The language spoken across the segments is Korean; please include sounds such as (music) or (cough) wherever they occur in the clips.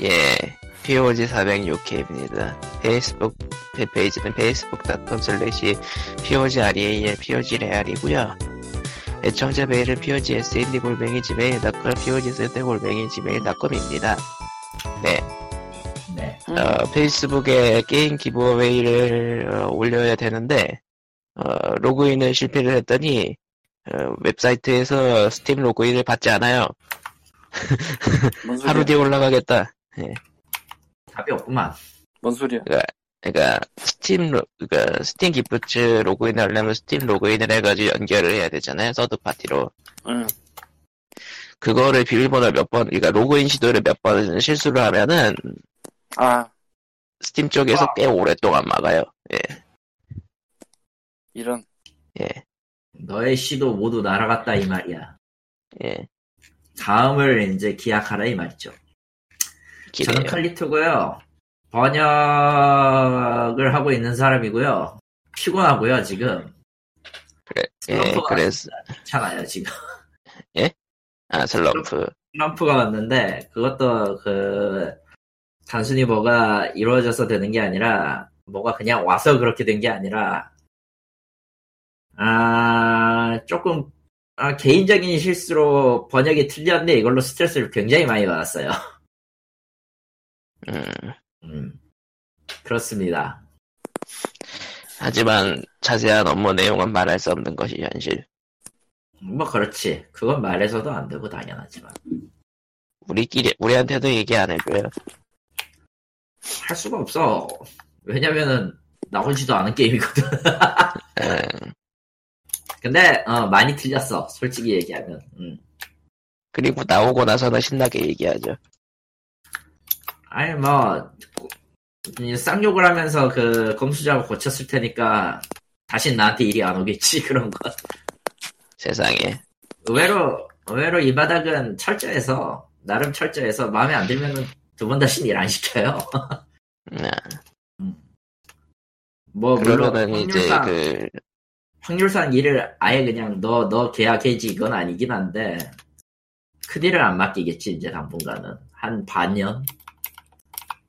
예, POG 406회입니다. 페이스북 페이지는 facebook.com slash POGREAL POGREAL이고요. 애청자 메일은 POGSND 골뱅이 gmail.com POGSND 골뱅이 gmail.com입니다. 네, 네. 어, 페이스북에 게임 giveaway를 어, 올려야 되는데 어, 로그인을 실패를 했더니 어, 웹사이트에서 스팀 로그인을 받지 않아요. (laughs) 하루 뒤에 올라가겠다. 답이 없구만. 뭔 소리야? 그러니까 스팀 로, 그러니까 Steam Gifts 로그인 하려면 스팀 로그인을 해가지고 연결을 해야 되잖아요. 서드 파티로. 응. 그거를 비밀번호 몇 번, 그러니까 로그인 시도를 몇 번 실수를 하면은 아, 스팀 쪽에서 아. 꽤 오랫동안 막아요. 예, 이런. 예, 너의 시도 모두 날아갔다 이 말이야. 예. 다음을 이제 기약하라 이 말이죠. 저는 기대요. 칼리토고요. 번역을 하고 있는 사람이고요. 피곤하고요 지금. 그래, 예, 그래서 괜찮아요 지금. 아 슬럼프. 슬럼프가 왔는데 그것도 그 단순히 뭐가 이루어져서 되는 게 아니라 뭐가 그냥 와서 그렇게 된 게 아니라 아 조금 아, 개인적인 실수로 번역이 틀렸는데 이걸로 스트레스를 굉장히 많이 받았어요. (laughs) 음, 음, 그렇습니다. 하지만 자세한 업무 내용은 말할 수 없는 것이 현실. 뭐 그렇지. 그건 말해서도 안 되고 당연하지만 우리끼리 우리한테도 얘기 안 해줘요. 할 수가 없어. 왜냐면은 나오지도 않은 게임이거든. 음, (laughs) 근데 어, 많이 틀렸어. 솔직히 얘기하면. 음. 그리고 나오고 나서는 신나게 얘기하죠. 아니 뭐이 쌍욕을 하면서 그 검수작을 고쳤을 테니까 다시 나한테 일이 안 오겠지 (laughs) 그런 거. 세상에. 의외로 의외로 이 바닥은 철저해서 나름 철저해서 마음에 안 들면은 두 번 다시 일 안 시켜요. (laughs) 음, 뭐 물론 확률상, 그 확률상 일을 아예 그냥 너너 계약 해지 이건 아니긴 한데 큰 일을 안 맡기겠지 이제 당분간은 한 반년.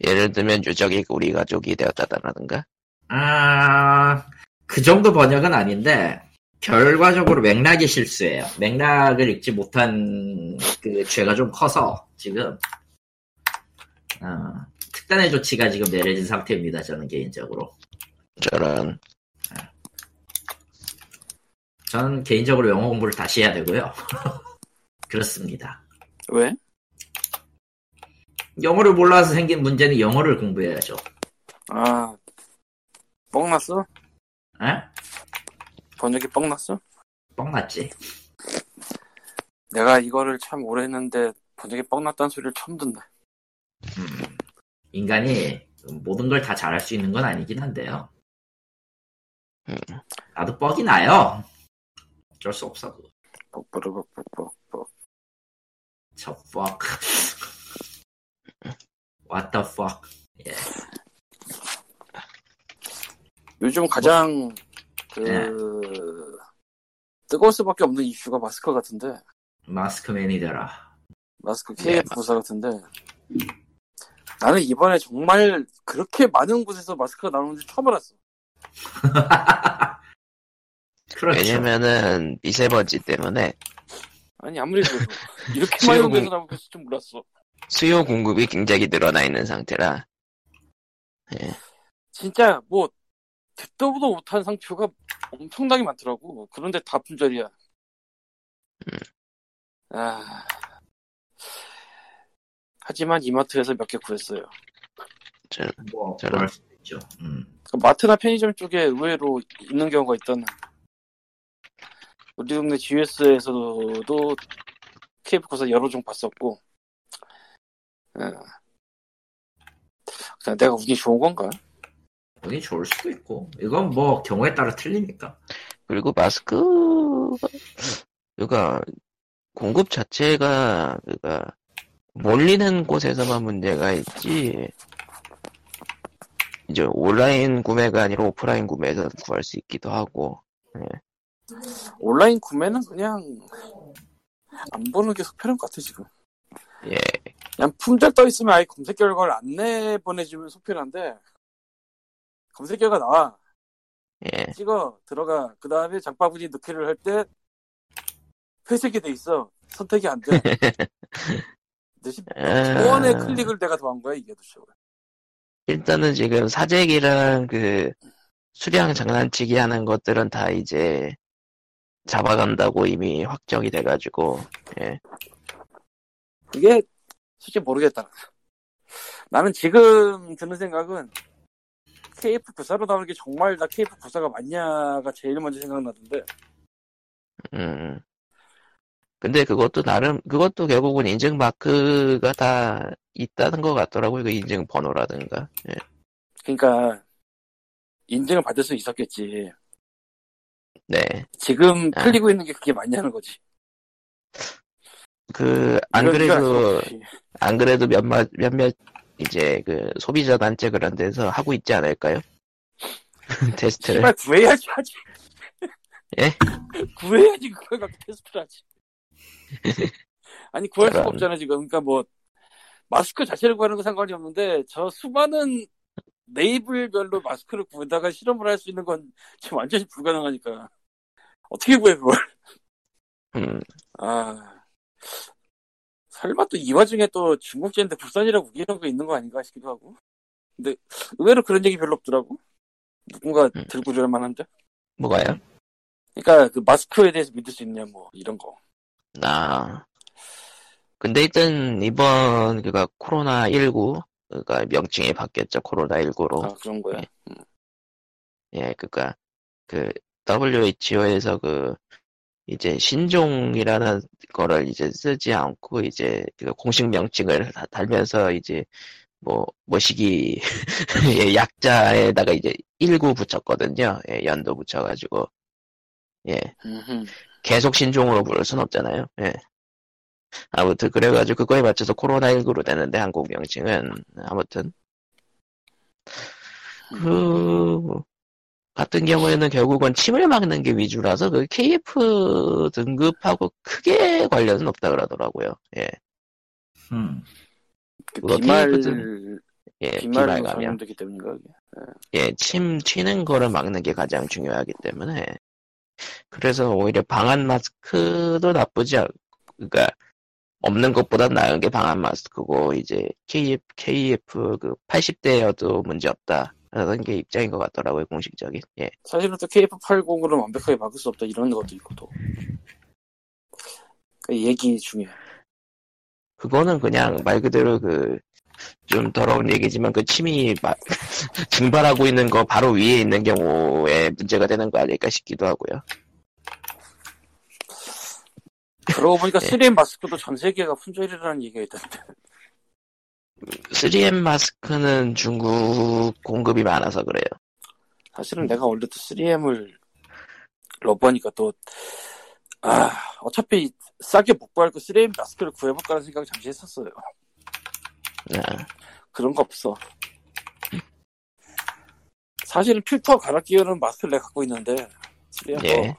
예를 들면 유적이 우리 가족이 되었다라든가. 아, 그 정도 번역은 아닌데, 결과적으로 맥락이 실수예요. 맥락을 읽지 못한 그 죄가 좀 커서, 지금, 어, 특단의 조치가 지금 내려진 상태입니다, 저는 개인적으로. 저런 저는 개인적으로 영어 공부를 다시 해야 되고요. (laughs) 그렇습니다. 왜? 영어를 몰라서 생긴 문제는 영어를 공부해야죠. 아, 뻥 났어? 에? 번역이 뻥 났어? 뻥 났지. 내가 이거를 참 오래 했는데 번역이 뻥 났다는 소리를 처음 듣네. 음, 인간이 모든 걸 다 잘할 수 있는 건 아니긴 한데요. 음. 나도 뻑이 나요. 어쩔 수 없어. 뻑뻑뻑뻑뻑뻑. 저 fuck. What the fuck. 예. 요즘 가장 그 네. 뜨거울 수밖에 없는 이슈가 마스크 같은데 마스크맨이 되라. 마스크 네, KF 부사 같은데 나는 이번에 정말 그렇게 많은 곳에서 마스크가 나오는지 처음 알았어. (laughs) 그렇죠. 왜냐면은 미세먼지 때문에 아니 아무리 그래도 (laughs) 이렇게 많은 곳에서 공- 나올 줄 몰랐어. 수요 공급이 굉장히 늘어나 있는 상태라 진짜 뭐 듣도 보도 못한 상표가 엄청나게 많더라고. 그런데 다 품절이야. 음. 아. 하지만 이마트에서 몇 개 구했어요. 저, 뭐, 저런. 그럴 수도 있죠. 음. 그 마트나 편의점 쪽에 의외로 있는 경우가 있다는. 우리 동네 GS에서도 KF94 여러 종 봤었고, 예. 그냥 내가 운이 좋은 건가? 운이 좋을 수도 있고. 이건 뭐, 경우에 따라 틀리니까. 그리고 마스크 그가 공급 자체가 그가 몰리는 곳에서만 문제가 있지 이제 온라인 구매가 아니라 오프라인 구매에서 구할 수 있기도 하고 온라인 구매는 그냥 안 보는 게 속편한 것 같아 지금. 예 그냥 품절 떠 있으면 아예 검색 결과를 안 내보내주면 속편한데 검색 결과 나와 예. 찍어 들어가 그 다음에 장바구니 넣기를 할 때 회색이 돼 있어 선택이 안 돼. (laughs) 대신 아, 초원에 클릭을 내가 더 한 거야 이게 도대체. 일단은 지금 사재기랑 그 수량 장난치기 하는 것들은 다 이제 잡아간다고 이미 확정이 돼가지고 예. 이게 솔직히 모르겠다. 나는 지금 드는 생각은 KF 구사로 나오는 게 정말 나 KF 구사가 맞냐가 제일 먼저 생각나던데 음. 근데 그것도 나름 그것도 결국은 인증 마크가 다 있다는 것 같더라고요. 그 인증 번호라든가. 예. 그러니까 인증을 받을 수 있었겠지. 네. 지금 아. 풀리고 있는 게 그게 맞냐는 거지. 그 안 그래도. 안 그래도 몇몇 몇몇 이제 그 소비자 단체 그런 데서 하고 있지 않을까요? (laughs) 테스트를. 씨발 구해야지 하지. 예? 구해야지 그걸 갖고 테스트를 하지. (laughs) 아니 구할 수가 저런. 없잖아 지금. 그러니까 뭐 마스크 자체를 구하는 건 상관이 없는데 저 수많은 네이블별로 마스크를 구하다가 실험을 할 수 있는 건 지금 완전히 불가능하니까 어떻게 구해 그걸? 음, 아 설마 또 이 와중에 또 중국제인데 국산이라고 우기는 거 있는 거 아닌가 싶기도 하고. 근데 의외로 그런 얘기 별로 없더라고. 누군가 음. 들고 줄 만한데. 뭐가요? 그러니까 그 마스크에 대해서 믿을 수 있냐 뭐 이런 거. 아. 근데 일단 이번 그가 코로나 19 그가 명칭이 바뀌었죠. 코로나 19로. 아 그런 거야. 예, 그니까, 그, WHO에서 그, 이제 신종이라는 거를 이제 쓰지 않고, 이제, 그 공식 명칭을 다- 달면서, 이제, 뭐, 모시기, (laughs) 예, 약자에다가 이제 19 붙였거든요. 예, 연도 붙여가지고. 예. 계속 신종으로 부를 순 없잖아요. 예. 아무튼, 그래가지고 그거에 맞춰서 코로나 19로 되는데, 한국 명칭은. 아무튼. 그 같은 경우에는 결국은 침을 막는 게 위주라서 그 KF 등급하고 크게 관련은 없다 그러더라고요. 예, 음. 그 비말 KF 예, 비말 감염. 감염되기 때문인가 그게. 예, 침 튀는 거를 막는 게 가장 중요하기 때문에 그래서 오히려 방한 마스크도 나쁘지 않, 그러니까 없는 것보다 나은 게 방한 마스크고 이제 KF KF 그 80대여도 문제 없다. 라는 게 입장인 것 같더라고요, 공식적인. 예. 사실은 또 KF80으로 완벽하게 막을 수 없다 이런 것도 있고 또. 그 얘기 중에. 그거는 그냥 말 그대로 그, 좀 더러운 얘기지만 그 침이 막 (laughs) 증발하고 있는 거 바로 위에 있는 경우에 문제가 되는 거 아닐까 싶기도 하고요. 그러고 보니까 예. 3M 마스크도 전 세계가 품절이라는 얘기가 있던데. 3M 마스크는 중국 공급이 많아서 그래요. 사실은 내가 원래 또 3M을 러브하니까 또, 아, 어차피 싸게 못 구할 거 3M 마스크를 구해볼까라는 생각 잠시 했었어요. 아, 그런 거 없어. 사실은 필터 갈아 끼우는 마스크를 내가 갖고 있는데, 3M 예. 거.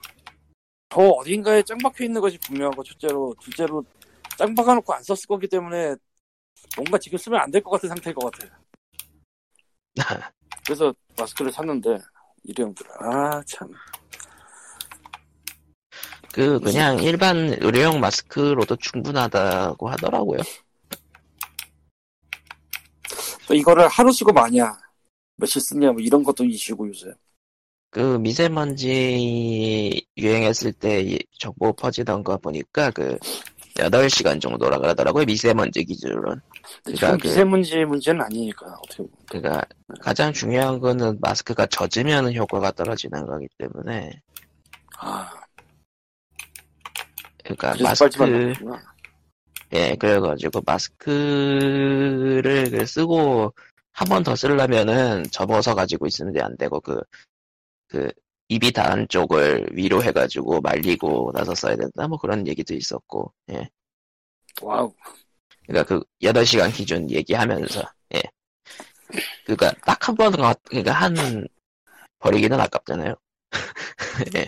저 어딘가에 짱 박혀 있는 것이 분명하고, 첫째로, 둘째로, 짱 박아놓고 안 썼을 거기 때문에, 뭔가 지금 쓰면 안 될 것 같은 상태일 것 같아. (laughs) 그래서 마스크를 샀는데, 일회용들. 아, 참. 그, 그냥 일반 의료용 마스크로도 충분하다고 하더라고요. 또 이거를 하루 쓰고 마냐, 며칠 쓰냐, 뭐 이런 것도 이슈고 요새. 그 미세먼지 유행했을 때이 정보 퍼지던 거 보니까 그 8시간 정도라 그러더라고요. 미세먼지 기준으로는. 그러니까 그- 미세먼지 문제는 아니니까, 어떻게 보면. 그러니까 가장 중요한 거는 마스크가 젖으면 효과가 떨어지는 거기 때문에 아, 그러니까 마스크. 예 그래가지고 마스크를 그 쓰고 한 번 더 쓰려면은 접어서 가지고 있으면 안 되고 그 그 입이 닿은 쪽을 위로 해가지고 말리고 나서 써야 된다 뭐 그런 얘기도 있었고 예 와우. 그러니까 그 8시간 기준 얘기하면서 예 그러니까 딱 한 번 그러니까 한 버리기는 아깝잖아요 (laughs) 예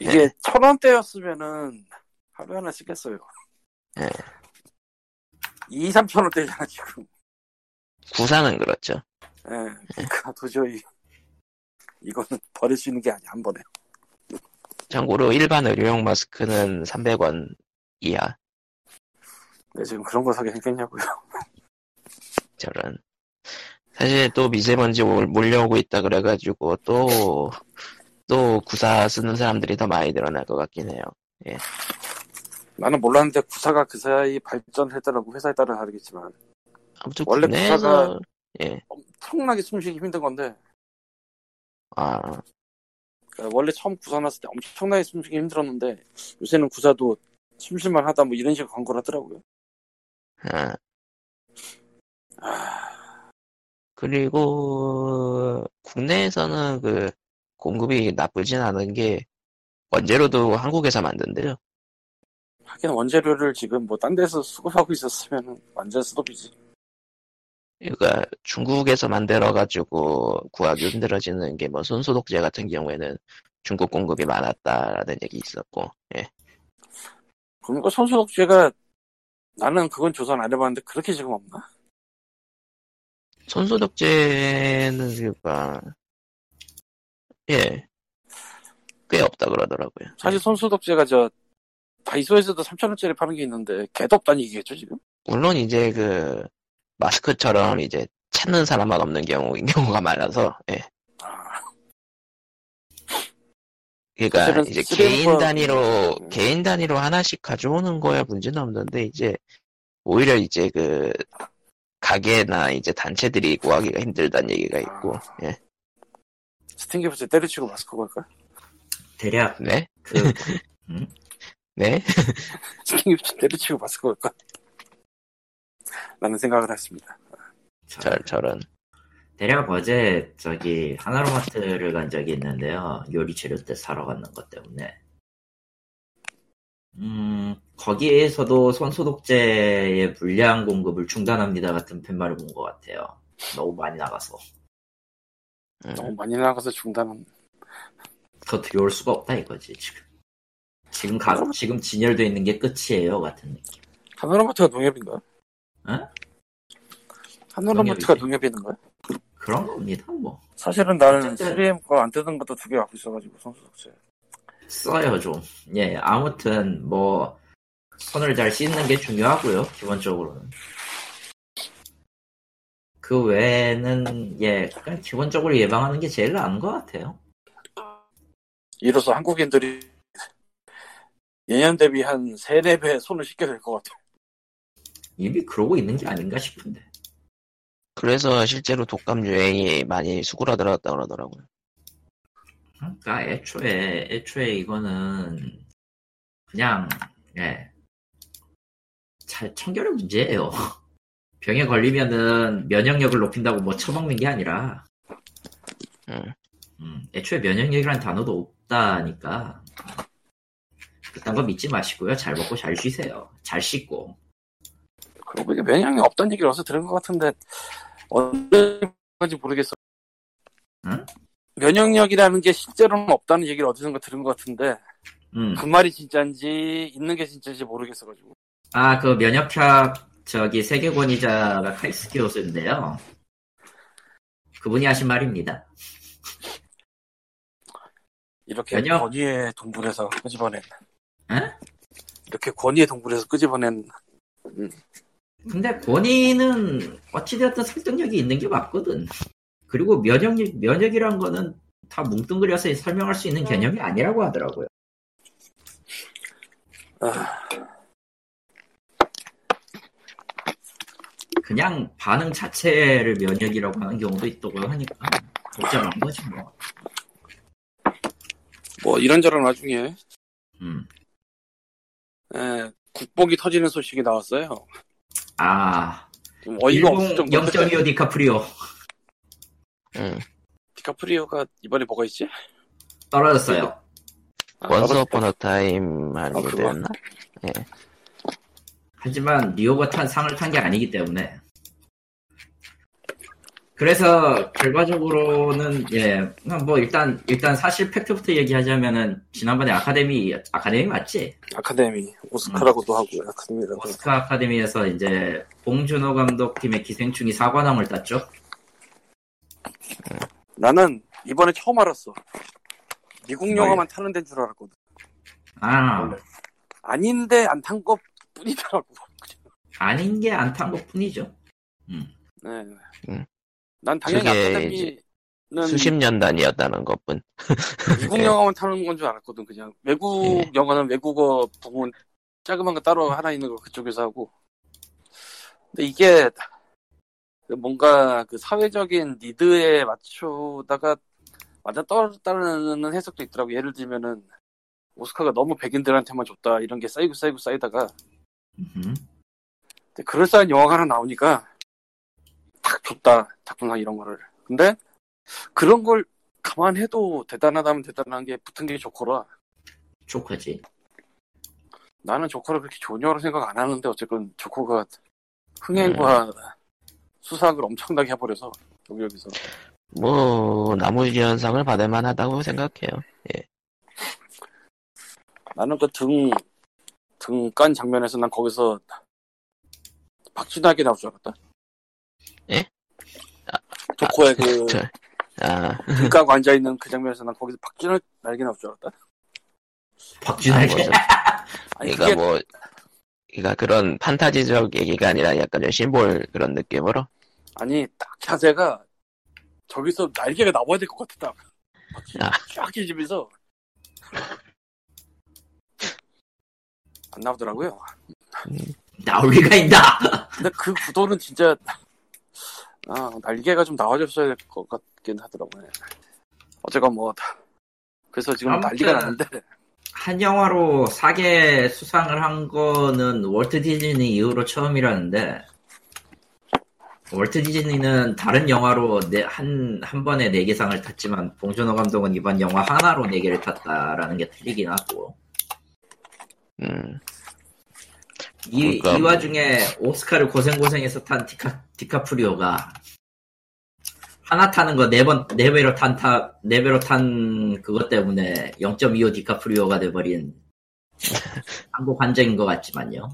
이게 천 원대였으면은 하루에 하나 쓰겠어요. 예. 2, 3천 원대잖아 지금. 구사는 그렇죠. 예, 그러니까 도저히 이거는 버릴 수 있는 게 아니야 한 번에. 참고로 일반 의료용 마스크는 300원 이하. 네, 지금 그런 거 사기 생겼냐고요. (laughs) 저런. 사실 또 미세먼지 올- 몰려오고 있다 그래가지고 또, 또 구사 쓰는 사람들이 더 많이 늘어날 것 같긴 해요. 나는 몰랐는데 구사가 그 사이 발전했더라고 회사에 따라 다르겠지만 아무튼 원래 국내에서, 예. 엄청나게 숨쉬기 힘든 건데 아, 그러니까 원래 처음 구사 났을 때 엄청나게 숨쉬기 힘들었는데 요새는 구사도 숨쉴만 하다 뭐 이런 식으로 광고를 하더라고요. 아. 아, 그리고 국내에서는 그 공급이 나쁘진 않은 게 원재료도 한국에서 만든대요. 하긴 원재료를 지금 뭐 딴 데서 수급하고 있었으면 완전 스톱이지. 그러니까 중국에서 만들어가지고 구하기 힘들어지는 게 뭐 손소독제 같은 경우에는 중국 공급이 많았다라는 얘기 있었고, 예. 그러니까 손소독제가 나는 그건 조사는 안 해봤는데 그렇게 지금 없나? 손소독제는 그니까 예. 꽤 없다 그러더라고요. 사실 손소독제가 저 다이소에서도 3,000원짜리 파는 게 있는데 개도 없다는 얘기겠죠 지금? 물론 이제 그 마스크처럼 이제 찾는 사람만 없는 경우인 (laughs) 경우가 많아서 예. 아, 그러니까 이제 개인 단위로 음. 개인 단위로 하나씩 가져오는 거야 문제는 없는데 이제 오히려 이제 그 가게나 이제 단체들이 구하기가 힘들다는 얘기가 있고 예. 스팅기부터 때려치고 마스크 걸까? 대략 네? 그 (laughs) 네? (laughs) 스팅기부터 때려치고 마스크 걸까? 라는 생각을 했습니다. 저- 저, 저런 대략 어제 저기 하나로마트를 간 적이 있는데요. 요리 재료 때 사러 갔는 것 때문에. 음, 거기에서도 손소독제의 불량 공급을 중단합니다 같은 팻말을 본 것 같아요. 너무 많이 나가서. 음. 너무 많이 나가서 중단은 더 들여올 수가 없다 이거지, 지금. 지금 가, 지금 진열되어 있는 게 끝이에요, 같은 느낌. 하나로마트가 농협인가? 응? 하나로마트가 농협이지. 농협이 있는 거야? 그런 겁니다, 뭐. 사실은 나는 어쨌든. 3M 거안 뜯은 것도 두 개 갖고 있어가지고 손소독제. 써요, 좀. 예, 아무튼, 뭐, 손을 잘 씻는 게 중요하고요, 기본적으로는. 그 외에는, 예, 그냥 기본적으로 예방하는 게 제일 나은 것 같아요. 이로써 한국인들이 예년 대비 한 3, 4배 손을 씻게 될 것 같아. 이미 그러고 있는 게 아닌가 싶은데. 그래서 실제로 독감 유행이 많이 수그러들었다 그러더라고요. 그러니까 애초에, 애초에 이거는, 그냥, 예. 잘, 청결의 문제예요. (laughs) 병에 걸리면은 면역력을 높인다고 뭐 처먹는 게 아니라, 음. 음, 애초에 면역력이란 단어도 없다니까. 그딴 거 믿지 마시고요. 잘 먹고 잘 쉬세요. 잘 씻고. 그러고 보니까 면역력 없다는 얘기를 어디서 들은 것 같은데 언제까지 모르겠어. 응? 면역력이라는 게 실제로는 없다는 얘기를 어디선가 들은 것 같은데 음. 그 말이 진짜인지 있는 게 진짜인지 모르겠어가지고. 아, 그 면역학, 저기, 세계권위자가 카이스키 교수인데요. 그분이 하신 말입니다. 이렇게 면역- 권위에 동굴에서 끄집어낸. 에? 이렇게 권위에 동굴에서 끄집어낸 근데 권위는 어찌되었든 설득력이 있는 게 맞거든. 그리고 면역력, 면역이란 거는 다 뭉뚱그려서 설명할 수 있는 개념이 아니라고 하더라고요. 아, 그냥 반응 자체를 면역이라고 하는 경우도 있다고 하니까 복잡한 거지 뭐. 뭐 이런저런 와중에 음. 에, 국복이 터지는 소식이 나왔어요. 아, 좀 어이가 없을 일본 정도. 0.25 디카프리오 음. 디카프리오가 이번에 뭐가 있지? 떨어졌어요. 아, Once. Upon a Time 한 아, 게 그거? 되었나? 하지만 리오가 탄 상을 탄 게 아니기 때문에 그래서 결과적으로는 예 뭐 일단 일단 사실 팩트부터 얘기하자면은 지난번에 아카데미 아카데미 맞지? 아카데미 오스카라고도 하고 아카데미라고. 오스카 아카데미에서 이제 봉준호 감독팀의 기생충이 사관왕을 땄죠. 나는 이번에 처음 알았어. 미국? 영화만 타는 데인 줄 알았거든. 아 원래. 아닌데 안 탄 것 뿐이더라고. 아닌 게 안 탄 것 뿐이죠. 네. 음. 난 당연히 아카데미는 수십 년 단위였다는 것뿐. (laughs) 미국 예. 영화만 타는 건 줄 알았거든. 그냥 외국 예. 영화는 외국어 부분 자그만 거 따로 하나 있는 거 그쪽에서 하고. 근데 이게 그 뭔가 그 사회적인 니드에 맞추다가 맞아 떨어졌다는 해석도 있더라고. 예를 들면은 오스카가 너무 백인들한테만 줬다 이런 게 쌓이고 쌓이고 쌓이다가 그럴싸한 영화가 하나 나오니까 탁 줬다 작품상 이런 거를 근데 그런 걸 감안해도 대단하다면 대단한 게 붙은 게 조커라 조커지. 나는 조커를 그렇게 영화로 생각 안 하는데 어쨌든 조커가 흥행과 수상을 엄청나게 해버려서 여기 여기서 뭐 나무지 현상을 받을 만하다고 생각해요. 나는 그 등등깐 장면에서 난 거기서 박진하게 나올 줄 알았다 예? 조커의 그 저, 아, 등 까고 앉아 있는 그 장면에서 난 거기서 박진을 날개 나올 줄 알았다 아, 박준하게. 뭐, (laughs) 아니 그러니까 그게 뭐, 그러니까 그런 판타지적 얘기가 아니라 약간 좀 심볼 그런 느낌으로. 아니 딱 자세가 저기서 날개가 나와야 될 것 같았다. 아. 쫙 뒤집면서 안 나오더라고요. 나올 리가 있다. 근데 그 구도는 진짜 아 날개가 좀 나와줬어야 될 것 같긴 하더라고요. 어쨌건 뭐 그래서 지금 난리가 나는데. 한 영화로 사계 수상을 한 거는 월트 디즈니 이후로 처음이라는데 월트 디즈니는 다른 영화로 네, 한, 한 번에 4개 상을 탔지만 봉준호 감독은 이번 영화 하나로 4개를 탔다라는 게 틀리긴 하고. 음, 이, 그러니까 이 뭐- 와중에 오스카를 고생고생해서 탄 디카, 디카프리오가 하나 타는 거 네 번, 네 배로 탄, 타, 네 배로 탄 그것 때문에 0.25 디카프리오가 돼버린 (laughs) 한국 환전인 것 같지만요.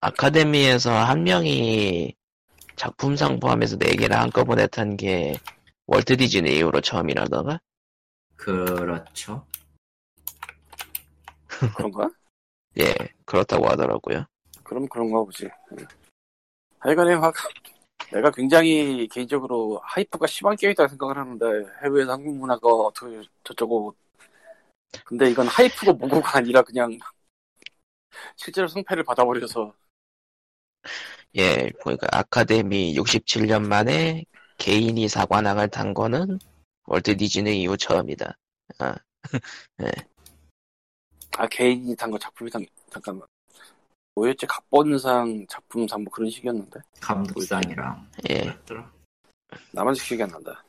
아카데미에서 한 명이 작품상 포함해서 4개를 한꺼번에 탄 게 월트 디즈니 이후로 처음이라던가? 그렇죠. (laughs) 그런가? 예, 그렇다고 하더라고요. 그럼 그런가 보지. 예. 하여간에 막 내가 굉장히 개인적으로 하이프가 심한 게임이다 생각을 하는데 해외에서 한국 문화가 어떻게 저쩌고. 근데 이건 하이프가 뭐고가 아니라 그냥 실제로 성패를 받아버려서. 예, 보니까 아카데미 67년 만에 개인이 사관왕을 탄 거는 월트 디즈니 이후 처음이다. 아, (laughs) 아 개인이 탄 거 작품이 탄 잠깐만 뭐였지 각본상 작품상 뭐 그런 식이었는데 감독상이랑. 예. 그렇더라. 나만 기억이 안 난다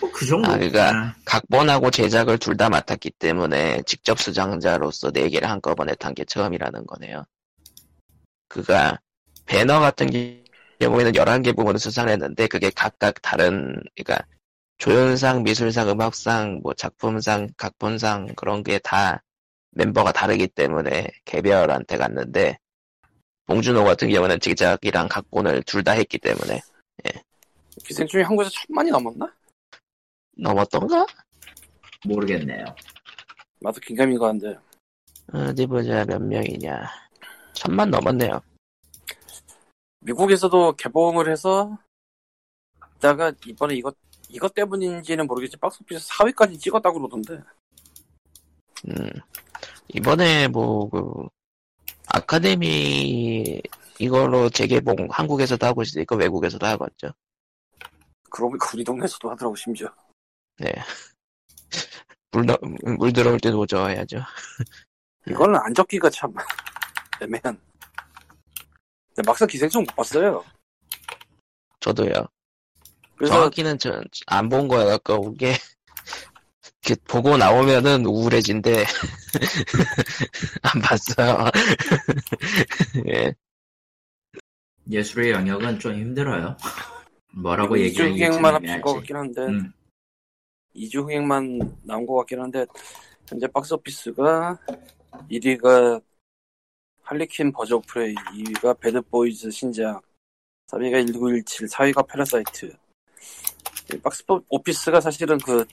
뭐그 정도. 아, 그러니까 각본하고 제작을 둘 다 맡았기 때문에 직접 수장자로서 4개를 한꺼번에 탄 게 처음이라는 거네요. 그가 배너 같은 경우에는 11개 부분을 수상했는데 그게 각각 다른 그러니까 조연상, 미술상, 음악상, 뭐 작품상, 각본상 그런 게 다 멤버가 다르기 때문에 개별한테 갔는데 봉준호 같은 경우는 제작이랑 각본을 둘 다 했기 때문에 기생충이 한국에서 천만이 넘었나? 넘었던가? 모르겠네요. 나도 긴가민가 한데 어디 보자 몇 명이냐 천만 넘었네요 미국에서도 개봉을 해서 다가 이번에 이것 이것 때문인지는 모르겠지 박스오피스 4위까지 찍었다고 그러던데 음 이번에 뭐 그 아카데미 이걸로 재개봉 한국에서도 하고 있으니까 외국에서도 하고 있죠. 그러고 보니까 우리 동네에서도 하더라고 심지어. (laughs) 물, 너- 물 들어올 때 노져야죠. (laughs) 이거는 안 적기가 참 (laughs) 애매한. 근데 막상 기생충 못 봤어요. 저도요. 그래서 정확히는 안 본 거야 아까운 게 이렇게 보고 나오면은 우울해진데 (laughs) 안 봤어요 (laughs) 예 예술의 영역은 좀 힘들어요. 뭐라고 2주 얘기하는지 흥행만 참 합친 것. 같긴 한데 음. 2주 흥행만 나온 것 같긴 한데 현재 박스오피스가 1위가 할리퀸 Birds of Prey 2위가 Bad Boys 신작 3위가 1917 4위가 Parasite 이 박스오피스가 사실은 그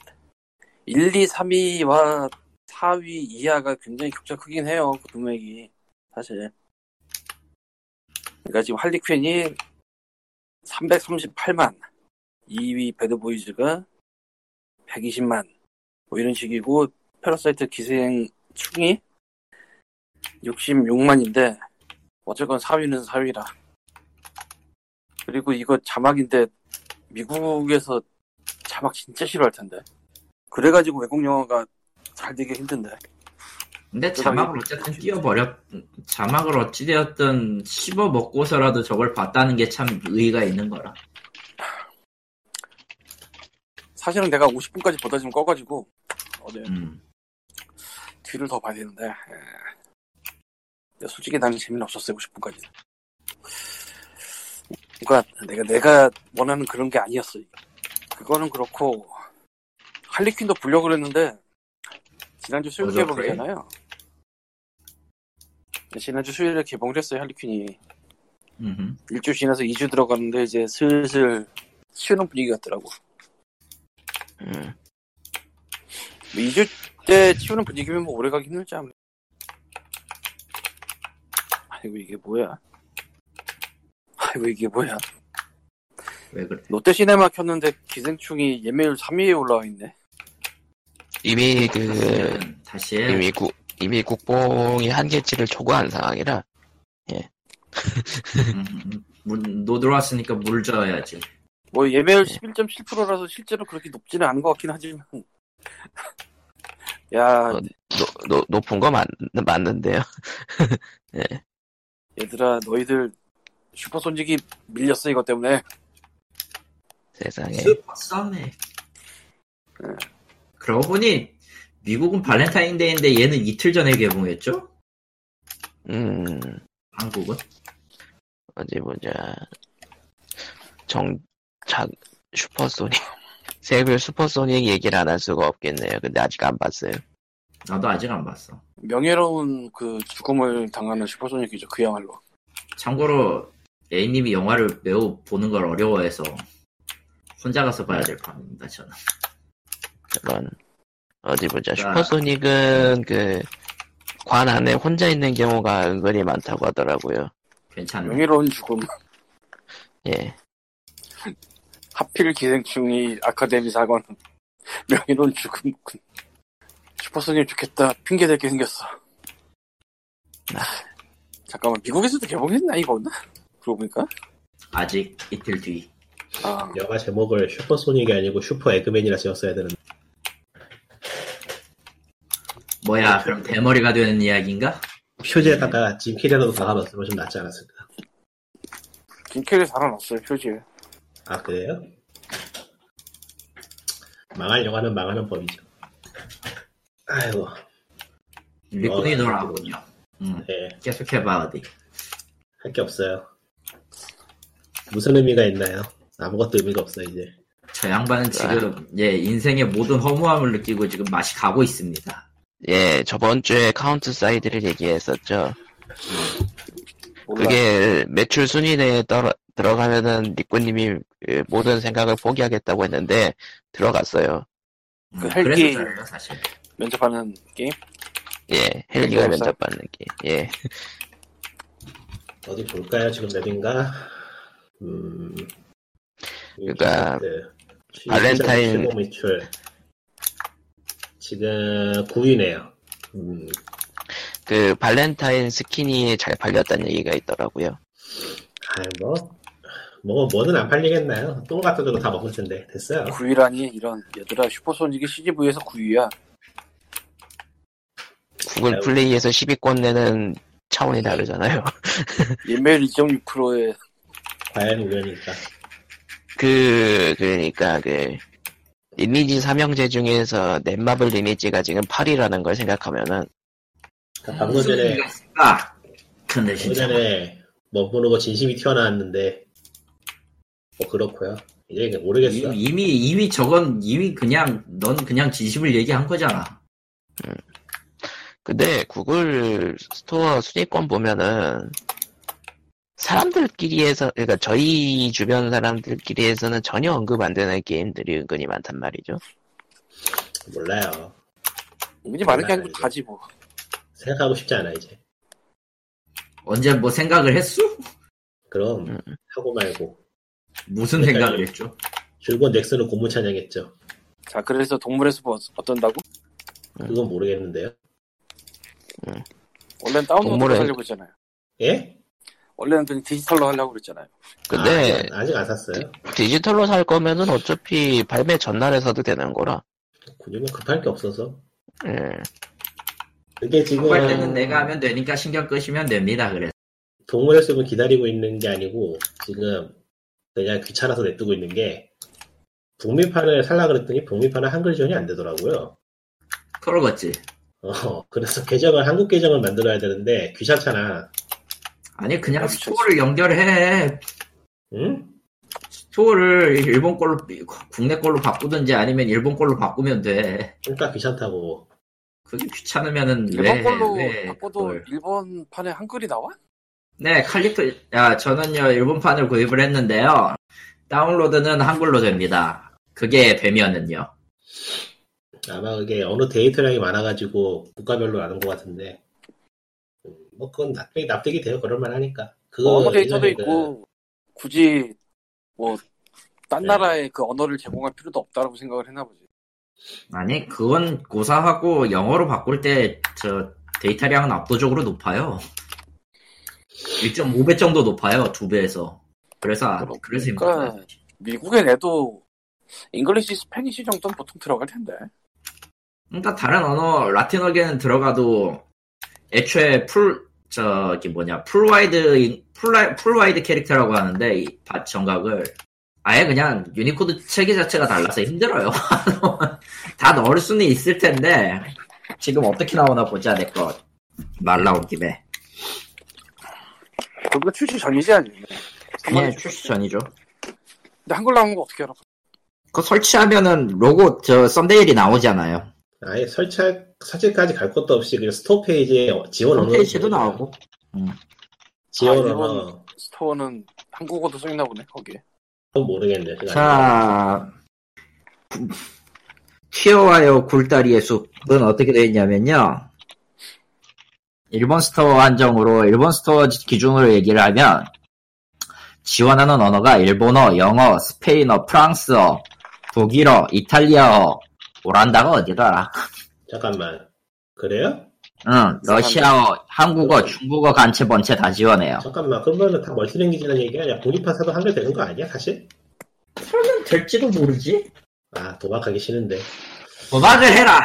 1, 2, 3위와 4위 이하가 굉장히 격차 크긴 해요 그 금액이 사실. 그러니까 지금 할리퀸이 338만 2위 배드보이즈가 120만 뭐 이런 식이고 패러사이트 기생충이 66만인데 어쨌건 4위는 4위라. 그리고 이거 자막인데 미국에서 자막 진짜 싫어할 텐데 그래가지고 외국 영화가 잘 되기 힘든데. 근데 자막을 어쨌든 띄워버렸 자막을 어찌되었든 씹어 먹고서라도 저걸 봤다는 게 참 의의가 있는 거라. 사실은 내가 50분까지 보다 지금 꺼가지고 어제 음. 뒤를 더 봐야 되는데 에. 근데 솔직히 나는 재미는 없었어요 50분까지. 그러니까 내가 내가 원하는 그런 게 아니었어 그거는 그렇고 할리퀸도 보려고 그랬는데 지난주 수요일 뭐죠, 개봉이잖아요. 지난주 수요일에 개봉을 했어요 할리퀸이. 음흠. 일주 지나서 2주 들어갔는데 이제 슬슬 쉬는 분위기 같더라고. 음. 뭐 2주 때 치우는 분위기면 뭐 오래 가기 힘들지 않나 아이고 이게 뭐야. 아이고 이게 뭐야. 왜 그래? 롯데 시네마 켰는데 기생충이 예매율 3위에 올라와 있네 이미 그 사실은 다시 해. 이미 국 이미 국뽕이 한계치를 초과한 상황이라 음, 물, 노 들어왔으니까 물 줘야지 뭐 예매율 11.7%라서 실제로 그렇게 높지는 않은 것 같긴 하지만 (laughs) 야 어. 노, 노, 높은 거 맞, 맞는데요. (laughs) 얘들아 너희들 슈퍼소닉이 밀렸어 이것 때문에 세상에. 슈퍼 썸네 그러고 보니 미국은 발렌타인데이인데 얘는 이틀 전에 개봉했죠? 음 한국은? 어디 보자. 정작 슈퍼소닉 (laughs) 세빌 슈퍼소닉 얘기를 안 할 수가 없겠네요. 근데 아직 안 봤어요. 나도 아직 안 봤어 명예로운 그 죽음을 당하는 슈퍼소닉이죠 그야말로 참고로 A님이 영화를 매우 보는 걸 어려워해서 혼자 가서 봐야 될 판입니다 저는 그런 어디 보자. 아. 슈퍼소닉은 그 관 안에 혼자 있는 경우가 은근히 많다고 하더라고요. 괜찮네 명예로운 죽음 예. (laughs) 하필 기생충이 아카데미 사관 (laughs) 명예로운 죽음 슈퍼소닉 좋겠다 핑계 댈게 생겼어 잠깐만 미국에서도 개봉했나 이거는? 그러고 보니까 아직 이틀 뒤 아 영화 제목을 슈퍼소닉이 아니고 슈퍼 에그맨이라 지었어야 되는데 뭐야 그럼 대머리가 되는 이야기인가? 표지에다가 짐 캐리어도 박아놨으면 좀 낫지 않았을까? 짐 캐리 살아났어요 표지에. 아 그래요? 망할 영화는 망하는 법이죠. 아이고. 일꾼이 어, 돌아오군요. 음, 네, 계속해봐 어디. 할 게 없어요. 무슨 의미가 있나요? 아무것도 의미가 없어 이제. 저 양반은 지금 예 인생의 모든 허무함을 느끼고 지금 맛이 가고 있습니다 예, 저번 주에 카운터 사이드를 얘기했었죠. 그게 매출 순위 내에 떨어, 들어가면은 리꾸님이 그 모든 생각을 포기하겠다고 했는데 들어갔어요. 음, 그 헬기- 사실 면접하는 게임 예, 헬기가 면접받는 게. 예, 어디 볼까요 지금 몇인가 음 그러니까 발렌타인- 매출 지금 9위네요 음, 그 발렌타인 스킨이 잘 팔렸다는 얘기가 있더라고요. 아이 뭐, 뭐, 뭐는 안 팔리겠나요? 똥 같은 거도 다 먹을 텐데, 됐어요. 9위라니 이런 얘들아 슈퍼소닉이 CGV에서 9위야 구글. 플레이에서 10위권 내는 차원이 다르잖아요. (laughs) 예매율 2.6%에 과연 우연일까. 그, 그러니까 그, 리니지 삼형제 중에서 넷마블 리니지가 지금 8위라는 걸 생각하면은, 그러니까 방금 전에, 아 근데 방금 진짜. 전에, 뭐 모르고 진심이 튀어나왔는데, 뭐, 그렇고요. 이제 모르겠어. 이미, 이미 이미 저건 이미 그냥 넌 그냥 진심을 얘기한 거잖아. 근데 구글 스토어 순위권 보면은 사람들끼리에서 그러니까 저희 주변 사람들끼리에서는 전혀 언급 안 되는 게임들이 은근히 많단 말이죠. 몰라요. 운이 많은 게 아니고 몰라요, 다지 뭐. 생각하고 싶지 않아 이제. 언제 뭐 생각을 했어? 그럼 음. 하고 말고 무슨 그러니까요. 생각을 했죠? 줄곧 넥슨을 고무 찬양했죠. 자, 그래서 동물의 숲 어- 어떤다고? 그건 모르겠는데요. 원래는 다운로드로 동물의- 하려고 했잖아요. 예? 원래는 그냥 디지털로 하려고 그랬잖아요. 근데 아, 아직, 안 샀어요. 디 지털로 살 거면은 어차피 발매 전날에 사도 되는 거라. 굳이 뭐 급할 게 없어서. 예. 그게 지금 그럴 때는 내가 하면 되니까 신경 끄시면 됩니다. 그래서 동물의 숲을 기다리고 있는 게 아니고 지금 그냥 귀찮아서 냅두고 있는 게 북미판을 살라 그랬더니 북미판은 한글 지원이 안 되더라고요. 그러겠지. 어, 그래서 계정을 한국 계정을 만들어야 되는데 귀찮잖아. 아니 그냥. 스토어를 연결해. 응? 스토어를 일본 걸로 국내 걸로 바꾸든지 아니면 일본 걸로 바꾸면 돼. 그러니까 귀찮다고. 그게 귀찮으면은 일본 왜, 걸로 왜 바꿔도 그걸. 일본 판에 한글이 나와? 네 칼리토 야 저는요 일본 판을 구입을 했는데요 다운로드는 한글로 됩니다. 그게 되면은요. 아마 그게 어느 데이터량이 많아가지고 국가별로 나는 것 같은데 음, 뭐 그건 납득이, 납득이 돼요 그럴만 하니까 그거 언어 데이터도 예전에 그- 있고 굳이 뭐딴 네. 나라에 그 언어를 제공할 필요도 없다라고 생각을 했나 보지. 아니 그건 고사하고 영어로 바꿀 때 저 데이터량은 압도적으로 높아요. 1.5배 정도 높아요 두 배에서. 그래서 아- 그래서 그러니까. 미국에 내도 English Spanish 정도는 보통 들어갈 텐데. 그러니까 다른 언어 라틴어계는 들어가도 애초에 full 저기 뭐냐 full-wide 풀라, full-wide character라고 하는데 이 바- 전각을 아예 그냥 유니코드 체계 자체가 달라서 힘들어요. (laughs) 다 넣을 수는 있을 텐데 지금 어떻게 나오나 보자 내거말 나온 김에 그거 출시 전이지 아니면. 그냥 출시 전이죠. 근데 한글 나오는 거 어떻게 알아? 그거 설치하면은 로고 저 thumbnail이 나오잖아요. 아예 설치할 설치까지 갈 것도 없이 그냥 스토어 페이지에 지원 언어 홈페이지도 나오고 지원 아, 언어 일본 스토어는 한국어도 써있나 보네 거기에. 그건 모르겠네. 자, 튀어와요 굴다리의 숲은 어떻게 되어 있냐면요. 일본 스토어 한정으로 일본 스토어 기준으로 얘기를 하면 지원하는 언어가 일본어, 영어, 스페인어, 프랑스어, 독일어, 이탈리아어, 오란다가 어디더라? 잠깐만 그래요? 응, 러시아어, 한국어, 중국어, 간체, 번체 다 지원해요. 잠깐만 그러면은 다 멀티랭귀지라는 얘기 아니야? 독립판 사도 한글 되는 거 아니야 사실? 그러면 될지도 모르지? 아 도박하기 싫은데. 도박을 해라!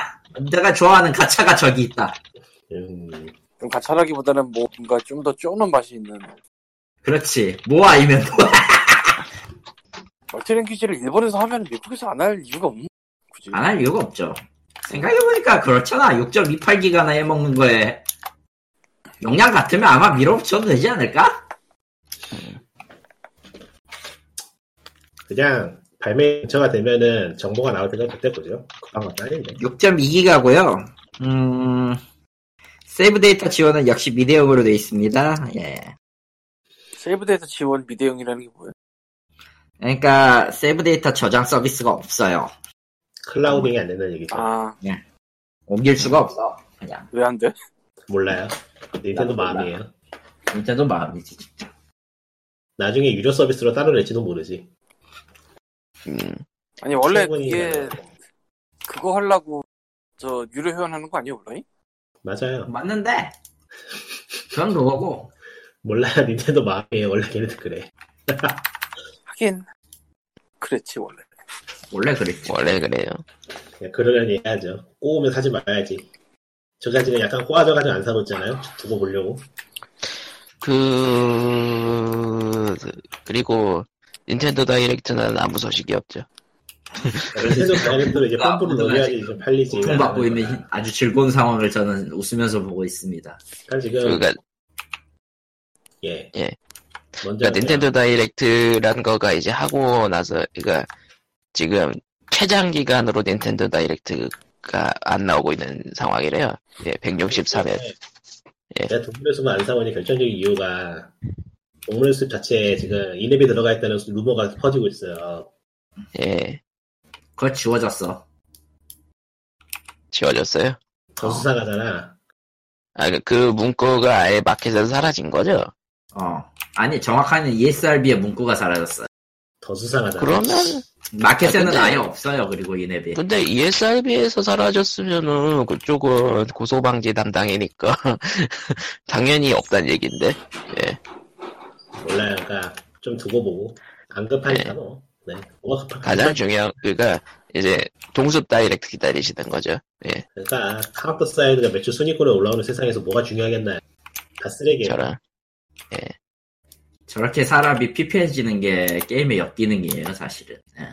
내가 좋아하는 가차가 저기 있다. 음, 좀 가차라기보다는 뭔가 좀 더 쪼는 맛이 있는 그렇지. 뭐 아니면 또 멀티랭귀지를 일본에서 하면 미국에서 안 할 이유가 없는 굳이. 안 할 이유가 없죠. 생각해보니까 그렇잖아. 6.28기가나 해먹는 거에 용량 같으면 아마 밀어붙여도 되지 않을까? 그냥 발매 근처가 되면은 정보가 나올 때가 그때 보죠. 급한 것도 아닌데. 6.2기가고요. 음, 세이브 데이터 지원은 역시 미대응으로 되어 있습니다. 예. 세이브 데이터 지원 미대응이라는 게 뭐예요? 그러니까 세이브 데이터 저장 서비스가 없어요. clouding이 안 된다는 얘기죠. 아, 옮길 수가 없어. 그냥 왜 안 돼? 몰라요. 닌텐도 몰라. 마음이에요. 닌텐도 마음이지. 진짜. 나중에 유료 서비스로 따로 낼지도 모르지. 음, 아니 원래 가능하고. 그거 하려고 저 유료 회원하는 거 아니에요 원래? 맞아요. 맞는데 그건 그거고 몰라요. (laughs) 닌텐도 마음이에요. 원래 걔네들 그래. (laughs) 하긴 그랬지 원래. 원래 그랬죠. 원래 그래요. 그냥 그러려니 해야죠. 꼬우면 사지 말아야지. 저까지는 약간 꼬아져가지고 안 사고 있잖아요. 두고 보려고. 그, 그리고 닌텐도 다이렉트는 아무 소식이 없죠. 닌텐도 다이렉트로 이제 아, 펌프를 넣어야지 좀 팔리지. 고통받고 있는 아주 즐거운 상황을 저는 웃으면서 보고 있습니다. 그러니까 지금 그러니까 예. 예. 먼저 그러니까 닌텐도 다이렉트란 거가 이제 하고 나서 그러니까 지금 최장 기간으로 닌텐도 다이렉트가 안 나오고 있는 상황이래요. 예, 163회. 예. 내가 동물의 숲을 안 사보니 결정적인 이유가 동물의 숲 자체에 지금 인앱이 들어가 있다는 루머가 퍼지고 있어요. 예, 그거 지워졌어. 지워졌어요. 더 수상하잖아. 아, 그- 그 문구가 아예 마켓에서 사라진 거죠? 어. 아니, 정확한 ESRB의 문구가 사라졌어요. 더 수상하잖아. 그러면, 마켓에는 아, 근데- 아예 없어요, 그리고 이 앱이. 근데 ESRB에서 사라졌으면은 그쪽은 고소 방지 담당이니까 (laughs) 당연히 없단 얘긴데. 예, 몰라요. 그러니까 좀 두고 보고 안 급하니까 네. 뭐. 네. 뭐가 급할까? 가장 중요한, 그니까, 이제, 동숲 다이렉트 기다리시는 거죠. 예, 그러니까 카운터 사이드가 매출 순위권에 올라오는 세상에서 뭐가 중요하겠나요? 다 쓰레기예요. 저런. 저렇게 사람이 피폐해지는 게 게임의 역기능이에요, 사실은. 예.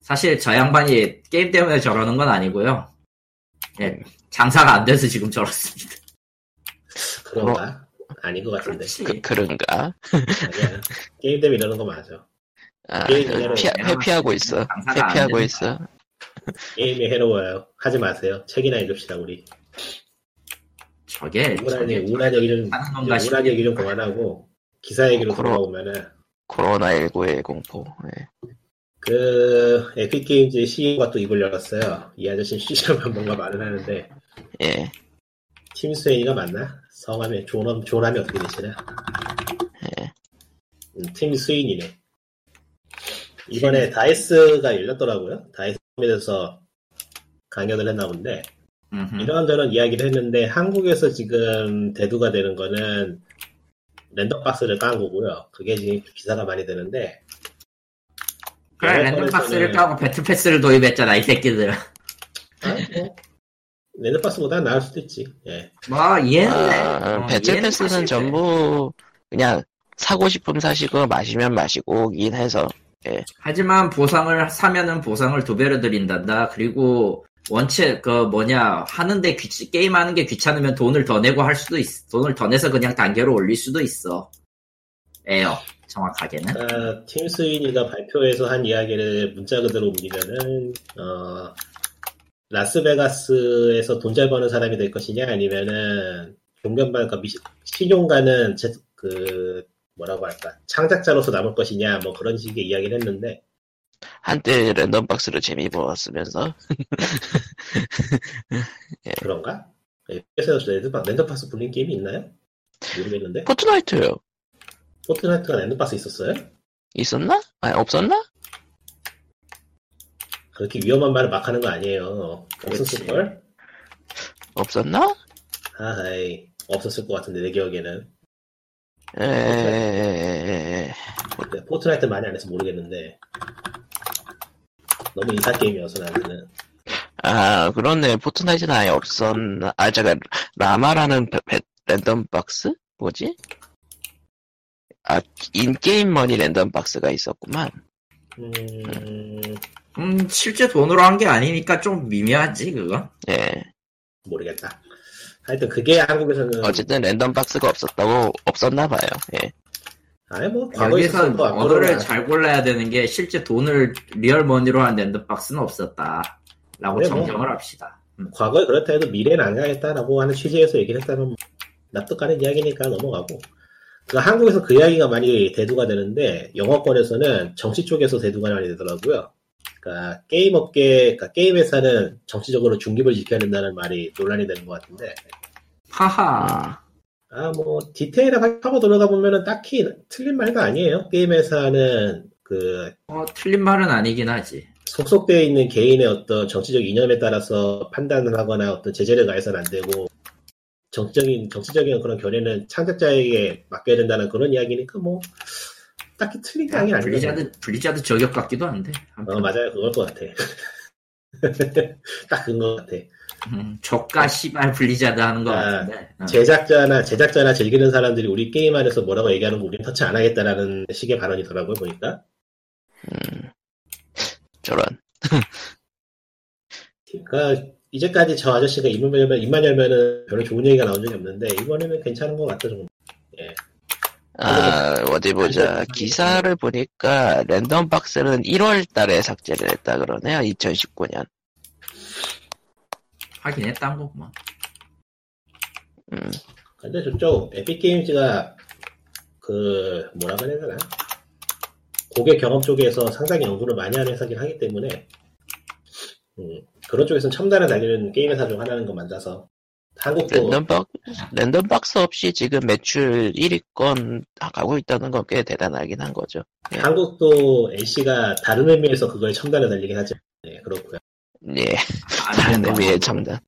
사실 저 양반이 게임 때문에 저러는 건 아니고요. 예, 장사가 안 돼서 지금 저렇습니다. 그런가? 아닌 것 같은데. 그, 그런가? 아니야. 게임 때문에 이러는 거 맞아. 아, 게임 피, 회피하고 있어. 장사가 안 회피하고. 있어. 게임이 해로워요. 하지 마세요. 책이나 읽읍시다 우리. 저게, 우울한, 얘기 좀 우울한. 얘기 좀 그만하고 기사 얘기로 어. 돌아오면은 코로나19의 공포. 예. 그 에픽 게임즈 CEO가 또 입을 열었어요. 이 아저씨 심심하면 뭔가 말을 하는데 예, 팀 스위니가 맞나? 성함이 존함 존함이 어떻게 되시나? 예. 음, 팀 스위니네. 이번에 다이스가 열렸더라고요. 다이스에서 강연을 했나 본데 음흠. 이런 저런 이야기를 했는데 한국에서 지금 대두가 되는 거는 랜덤박스를 깐 거고요. 그게 지금 기사가 많이 되는데 그래, 랜덤박스를 까고 배틀패스를 도입했잖아, 이 새끼들. 아, 뭐, 랜덤박스보다 나을 수도 있지. 예. 뭐, 이해는. 아, 어, 배틀 이해는 패스는 사실 돼. 전부 그냥 사고 싶으면 사시고 마시면 마시고긴 해서 하지만 보상을 사면은 보상을 두 배로 드린단다. 그리고 원체 그 뭐냐 하는데 귀 게임 하는 게 귀찮으면 돈을 더 내고 할 수도 있어. 돈을 더 내서 그냥 단계로 올릴 수도 있어. 에요. 정확하게는. 아, 팀 스위니가 발표에서 한 이야기를 문자 그대로 옮기면은 어, 라스베가스에서 돈 잘 버는 사람이 될 것이냐 아니면은 종변발과 미- 신용가는 제- 그 뭐라고 할까 창작자로서 남을 것이냐 뭐 그런 식의 이야기를 했는데 한때 랜덤박스로 재미 보았으면서 (laughs) 그런가? 그래서 랜덤박, 랜덤박스 불린 게임이 있나요? 모르겠는데 포트나이트요. 포트나이트가 랜덤박스 있었어요? 있었나? 아니 없었나? 그렇게 위험한 말을 막 하는 거 아니에요. 없었을걸? 없었나? 아이 없었을 것 같은데 내 기억에는 에... 근데 포트나이트 많이 안 해서 모르겠는데 너무 인싸 게임이어서 나는 아 그렇네 포트나이트는 아예 없었나? 아 제가 라마라는 배- 배- 랜덤 박스 뭐지? 아 in-game money 랜덤 박스가 있었구만. 음 음 실제 돈으로 한 게 아니니까 좀 미묘하지 그거. 예. 모르겠다 하여튼 그게 한국에서는 어쨌든 랜덤 박스가 없었다고 없었나 봐요. 예. 아니 뭐 과거에 여기서 언어를 잘 골라야 되는 게 실제 돈을 real money로 한 랜덤박스는 없었다. 라고 네, 뭐. 정정을 합시다. 음. 과거에 그렇다 해도 미래는 안 가겠다라고 하는 취지에서 얘기를 했다면 뭐 납득가는 이야기니까 넘어가고 그 한국에서 그 이야기가 많이 대두가 되는데 영어권에서는 정치 쪽에서 대두가 많이 되더라고요. 그러니까 게임 업계, 그러니까 게임 회사는 정치적으로 중립을 지켜야 된다는 말이 논란이 되는 것 같은데 하하. 아 뭐 디테일하게 하고 들어가 보면은 딱히 틀린 말도 아니에요. 게임 회사는 그 어, 틀린 말은 아니긴 하지. 소속되어 있는 개인의 어떤 정치적 이념에 따라서 판단을 하거나 어떤 제재를 가해서는 안 되고 정치적인 정치적인 그런 견해는 창작자에게 맡겨야 된다는 그런 이야기니까 뭐 딱히 틀린 게 아니긴 아니에요. 블리자드, 블리자드 저격 같기도 한데. 어 맞아요 그걸 것 같아. (laughs) 딱 그런 것 같아. 음, 저가 씨발 블리자드 하는 것 아, 같은데. 어. 제작자나 제작자나 즐기는 사람들이 우리 게임 안에서 뭐라고 얘기하는 거 우리는 터치 안 하겠다라는 식의 발언이더라고요 보니까. 음. 저런. (laughs) 그러니까 이제까지 저 아저씨가 입만 열면 입만 열면은 별로 좋은 얘기가 나온 적이 없는데 이번에는 괜찮은 것 같다 정도. 아, 어디 보자. 기사를 보니까 랜덤 박스는 1월 달에 삭제를 했다 그러네요. 2019년. 하긴 했단 거구만. 음, 근데 저쪽 에픽 게임즈가 그 뭐라고 해야 되나 고객 경험 쪽에서 상당히 연구를 많이 하는 회사긴 하기 때문에 음, 그런 쪽에서는 첨단을 달리는 게임 회사 중 하나는 거 맞아서 한국도 랜덤 박, 랜덤 박스 없이 지금 매출 1위권 가고 있다는 건 꽤 대단하긴 한 거죠. 예. 한국도 NC가 다른 의미에서 그거에 첨단을 달리긴 하죠. 네, 그렇고요. 예, 안 다른 하는 거 의미의. 첨단.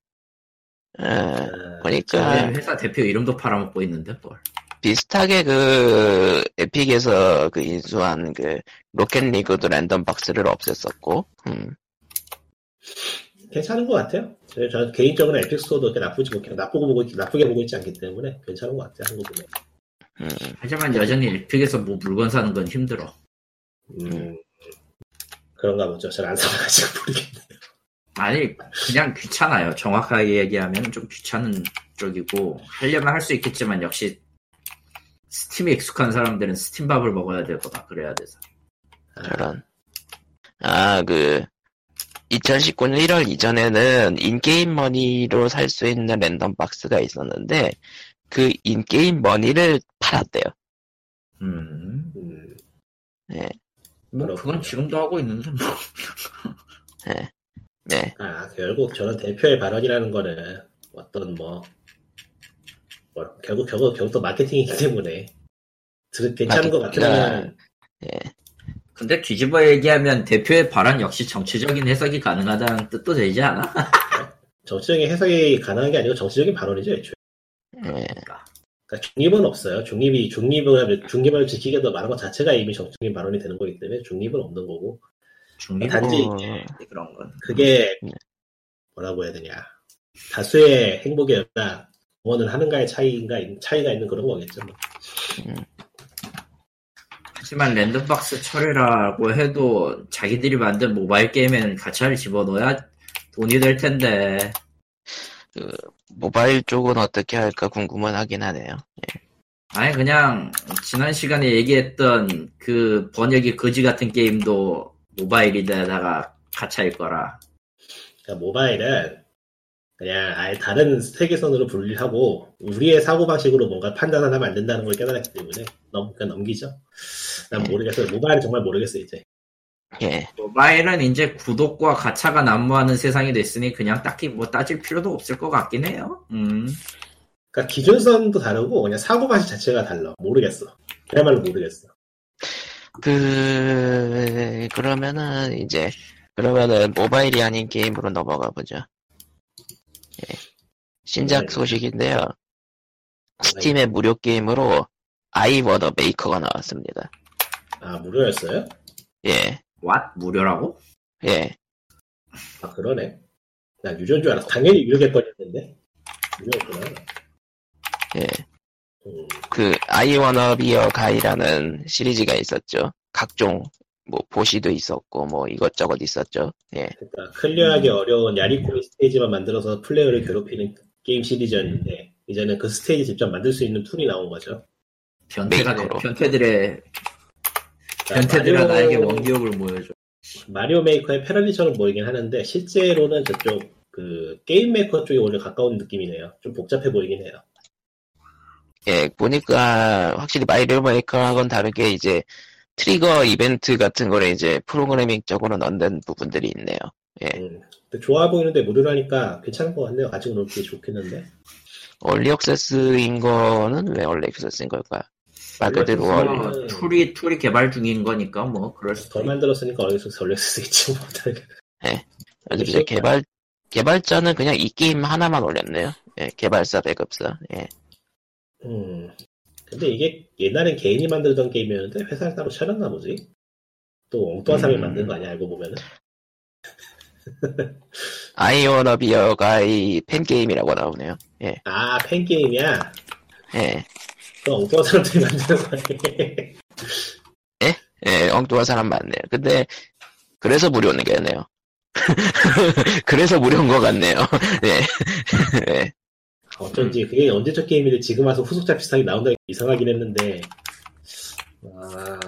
아, 아, 보니까 저희 회사 대표 이름도 팔아먹고 있는데 뭘. 비슷하게 그 에픽에서 그 인수한 그 로켓 리그도 랜덤 박스를 없앴었고, 음, 괜찮은 것 같아요. 저, 저 개인적으로 에픽 스토어도 그렇게 나쁘지 못 나쁘고 보고 있- 나쁘게 보고 있지 않기 때문에 괜찮은 것 같아요. 한국 보면. 음, 하지만 여전히 에픽에서 뭐 물건 사는 건 힘들어. 음, 그런가 보죠. 잘 안 사가지고 모르겠네요. 아니 그냥 귀찮아요. 정확하게 얘기하면 좀 귀찮은 쪽이고 하려면 할 수 있겠지만 역시 스팀에 익숙한 사람들은 스팀밥을 먹어야 될 거다. 그래야 돼서. 저런. 아, 그, 2019년 1월 이전에는 in-game money로 살 수 있는 랜덤 박스가 있었는데, 그 in-game money를 팔았대요. 음. 음, 뭐 그건 지금도 하고 있는데 뭐. 네. 아, 결국 저는 대표의 발언이라는 거는 어떤 뭐, 뭐 결국 결국 결국 또 마케팅이기 때문에 들- 괜찮은 것 같으면 예. 근데 뒤집어 얘기하면 대표의 발언 역시 정치적인 해석이 가능하다는 뜻도 되지 않아? (laughs) 정치적인 해석이 가능한 게 아니고 정치적인 발언이죠. 애초에. 예. 그러니까. 그러니까 중립은 없어요. 중립이 중립을 중립을 지키기도 말한 것 자체가 이미 정치적인 발언이 되는 거기 때문에 중립은 없는 거고 중립 단지 어, 그런 건. 그게 네. 뭐라고 해야 되냐 다수의 행복에 없다 응원을 하는가의 차이가 있- 차이가 있는 그런 거겠죠. 뭐. 하지만 랜덤박스 처리라고 해도 자기들이 만든 모바일 게임에는 가차를 집어넣어야 돈이 될 텐데 모바일 쪽은 어떻게 할까 궁금은 하긴 하네요. 아니 그냥 지난 시간에 얘기했던 그 번역이 거지 같은 게임도 모바일에다가 가차일 거라 그러니까 모바일은 그냥 아예 다른 세계선으로 분리하고 우리의 사고방식으로 뭔가 판단을 하면 안 된다는 걸 깨달았기 때문에 넘, 그냥 넘기죠. 난 모르겠어요. 모바일은 정말 모르겠어요, 이제. 예. 모바일은 이제 구독과 가차가 난무하는 세상이 됐으니 그냥 딱히 뭐 따질 필요도 없을 것 같긴 해요 음. 그러니까 기준선도 다르고 그냥 사고방식 자체가 달라. 모르겠어. 그야말로 모르겠어. 그, 그러면은 이제, 그러면은 모바일이 아닌 게임으로 넘어가 보죠. 예. 신작 네. 소식인데요. 스팀의 무료 게임으로 아이 워더 메이커가 나왔습니다. 아, 무료였어요? 예, 왓? 무료라고? 예. 아, 그러네. 난 유료인 줄 알았어. 당연히 유료겠거니였는데. 유료였구나. 예. 음, 그 아이 워너 비어 가이라는 시리즈가 있었죠. 각종 뭐 보쉬도 있었고 뭐 이것저것 있었죠. 예. 그러니까 클리어하기 어려운 야리꼬리 스테이지만 만들어서 플레이어를 괴롭히는 게임 시리즈였는데 이제는 그 스테이지 직접 만들 수 있는 툴이 나온 거죠. 변태가 돼. 메이커로. 변태들의 변태들아 마리오- 나에게 원기옥을 보여줘 마리오 메이커의 패러디처럼 보이긴 하는데 실제로는 저쪽 그 게임 메이커 쪽에 오히려 가까운 느낌이네요. 좀 복잡해 보이긴 해요. 예, 보니까 확실히 마리오 메이커하고는 다르게 이제 트리거 이벤트 같은 거를 이제 프로그래밍적으로 넣는 부분들이 있네요. 음, 근데 좋아 보이는데 무료라니까 괜찮은 것 같네요. 가지고 놀기 좋겠는데. early access인 거는 왜 early access인 걸까? 말 그대로 early early. access. 뭐, 툴이 툴이 개발 중인 거니까 뭐 그럴 수도 덜있 만들었으니까 어디서 설렐 수 있지 뭐. 그래서 이제 개발 개발자는 그냥 이 게임 하나만 올렸네요. 예, 개발사 배급사. 예. 음. 근데 이게 옛날엔 개인이 만들던 게임이었는데 회사를 따로 차렸나 보지? 또 엉뚱한 사람이 음. 만든 거 아니야 알고 보면은? 아이오너 비어 가이 팬 게임이라고 나오네요. 아 팬게임이야? 예. 그 엉뚱한 사람들이 만드는 거네. (laughs) 예, 엉뚱한 사람 많네요. 근데, 그래서 무료는 게네요. (laughs) 그래서 무료인 것 같네요. (laughs) 예. 예. 어쩐지 그게 언제적 게임인데 지금 와서 후속작 비슷하게 나온다는 게 이상하긴 했는데 아,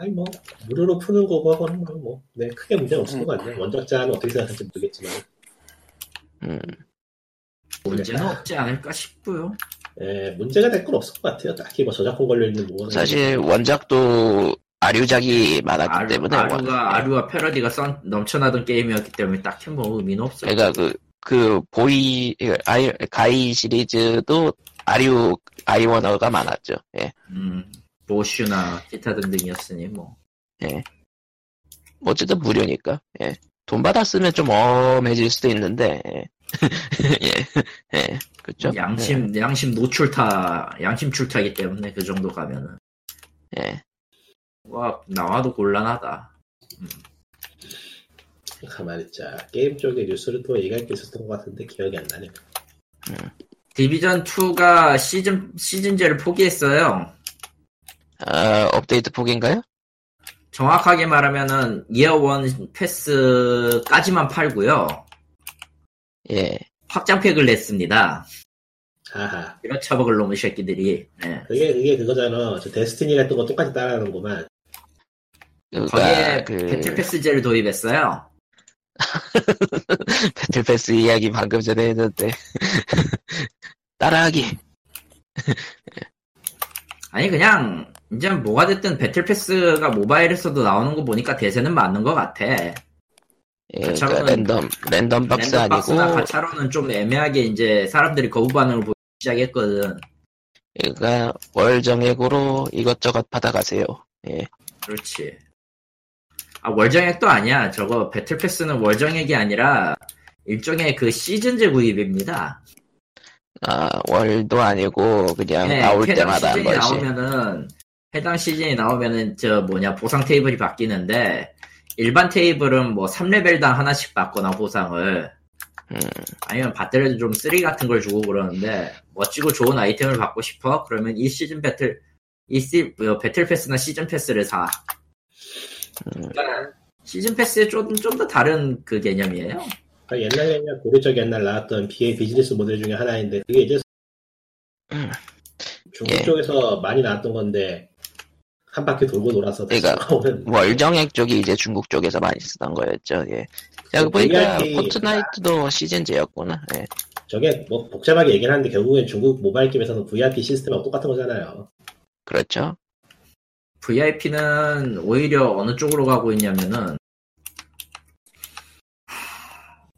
아니 뭐 무료로 푸는 거고 하고는 뭐, 네 크게 문제 는 없을 것 같네. 원작자는 어떻게 생각할지 모르겠지만, 음, 문제는 없지 않을까 싶고요. 예, 문제가 될 건 없을 것 같아요. 딱히 뭐 저작권 걸려 있는 부분은 사실 원작도 아류작이 많았기 아류, 때문에 아류가 원- 아류와 패러디가 썬, 넘쳐나던 게임이었기 때문에 딱히 뭐 의미는 없어. 그러니까 그, 그 보이 아이, 가이 시리즈도 아류 아이워너가 많았죠. 예. 음, 로슈나 기타 등등이었으니 뭐. 뭐 어쨌든 무료니까. 예. 돈 받았으면 좀 엄해질 수도 있는데. 예. (laughs) 예. 예. 그죠? 양심 양심 노출타 양심 출타이기 때문에 그 정도 가면은 예. 와 나와도 곤란하다. 가만히 있자. 게임 쪽에 뉴스를 또 얘기할 게 있었던 것 같은데 기억이 안 나네. 디비전 2가 시즌 시즌제를 포기했어요. 아, 업데이트 폭인가요? 정확하게 말하면은 이어 원 패스까지만 팔고요. 예. 확장팩을 냈습니다. 하하. 이런 처먹을 놈의 새끼들이. 예. 그게, 그게 그거잖아. 저 데스티니 같은 거 똑같이 따라하는구만. 그러니까 거기에 그 배틀 패스제를 도입했어요. (laughs) 배틀패스 이야기 방금 전에 했는데 (laughs) 따라하기. (laughs) 아니 그냥 이제 뭐가 됐든 배틀 패스가 모바일에서도 나오는 거 보니까 대세는 맞는 것 같아. 예, 그러니까 랜덤 랜덤 박스 랜덤 아니고 가차로는 좀 애매하게 이제 사람들이 거부 반응을 보이기 시작했거든. 그러니까 월 정액으로 이것저것 받아가세요. 예. 그렇지. 아 월정액도 아니야. 저거 battle pass는 월정액이 아니라 일종의 그 시즌제 구입입니다. 아 월도 아니고 그냥 나올 네, 해당 때마다 한 시즌이. 나오면은 해당 시즌이 나오면은 저 뭐냐 보상 테이블이 바뀌는데 일반 테이블은 뭐 3레벨당 하나씩 받거나 보상을 음. 아니면 받더라도 좀 쓰레기 같은 걸 주고 그러는데 멋지고 좋은 아이템을 받고 싶어? 그러면 이 시즌 배틀 이 시, 뭐, battle pass나 season pass를 사. 음. 그러니까 season pass에 좀 좀 더 다른 그 개념이에요. 그러니까 옛날 옛날 고려적 옛날 나왔던 BA 비즈니스 모델 중에 하나인데 그게 이제 음. 중국 예. 쪽에서 많이 나왔던 건데 한 바퀴 돌고 돌아서 그러니까 돌아오는 월 정액 쪽이 이제 중국 쪽에서 많이 쓰던 거였죠. 예. 자, 보니까 VIP 포트나이트도 시즌제였구나. 예. 저게 뭐 복잡하게 얘기를 하는데 결국엔 중국 모바일 게임에서는 VIP 시스템하고 똑같은 거잖아요. 그렇죠. VIP는 오히려 어느 쪽으로 가고 있냐면은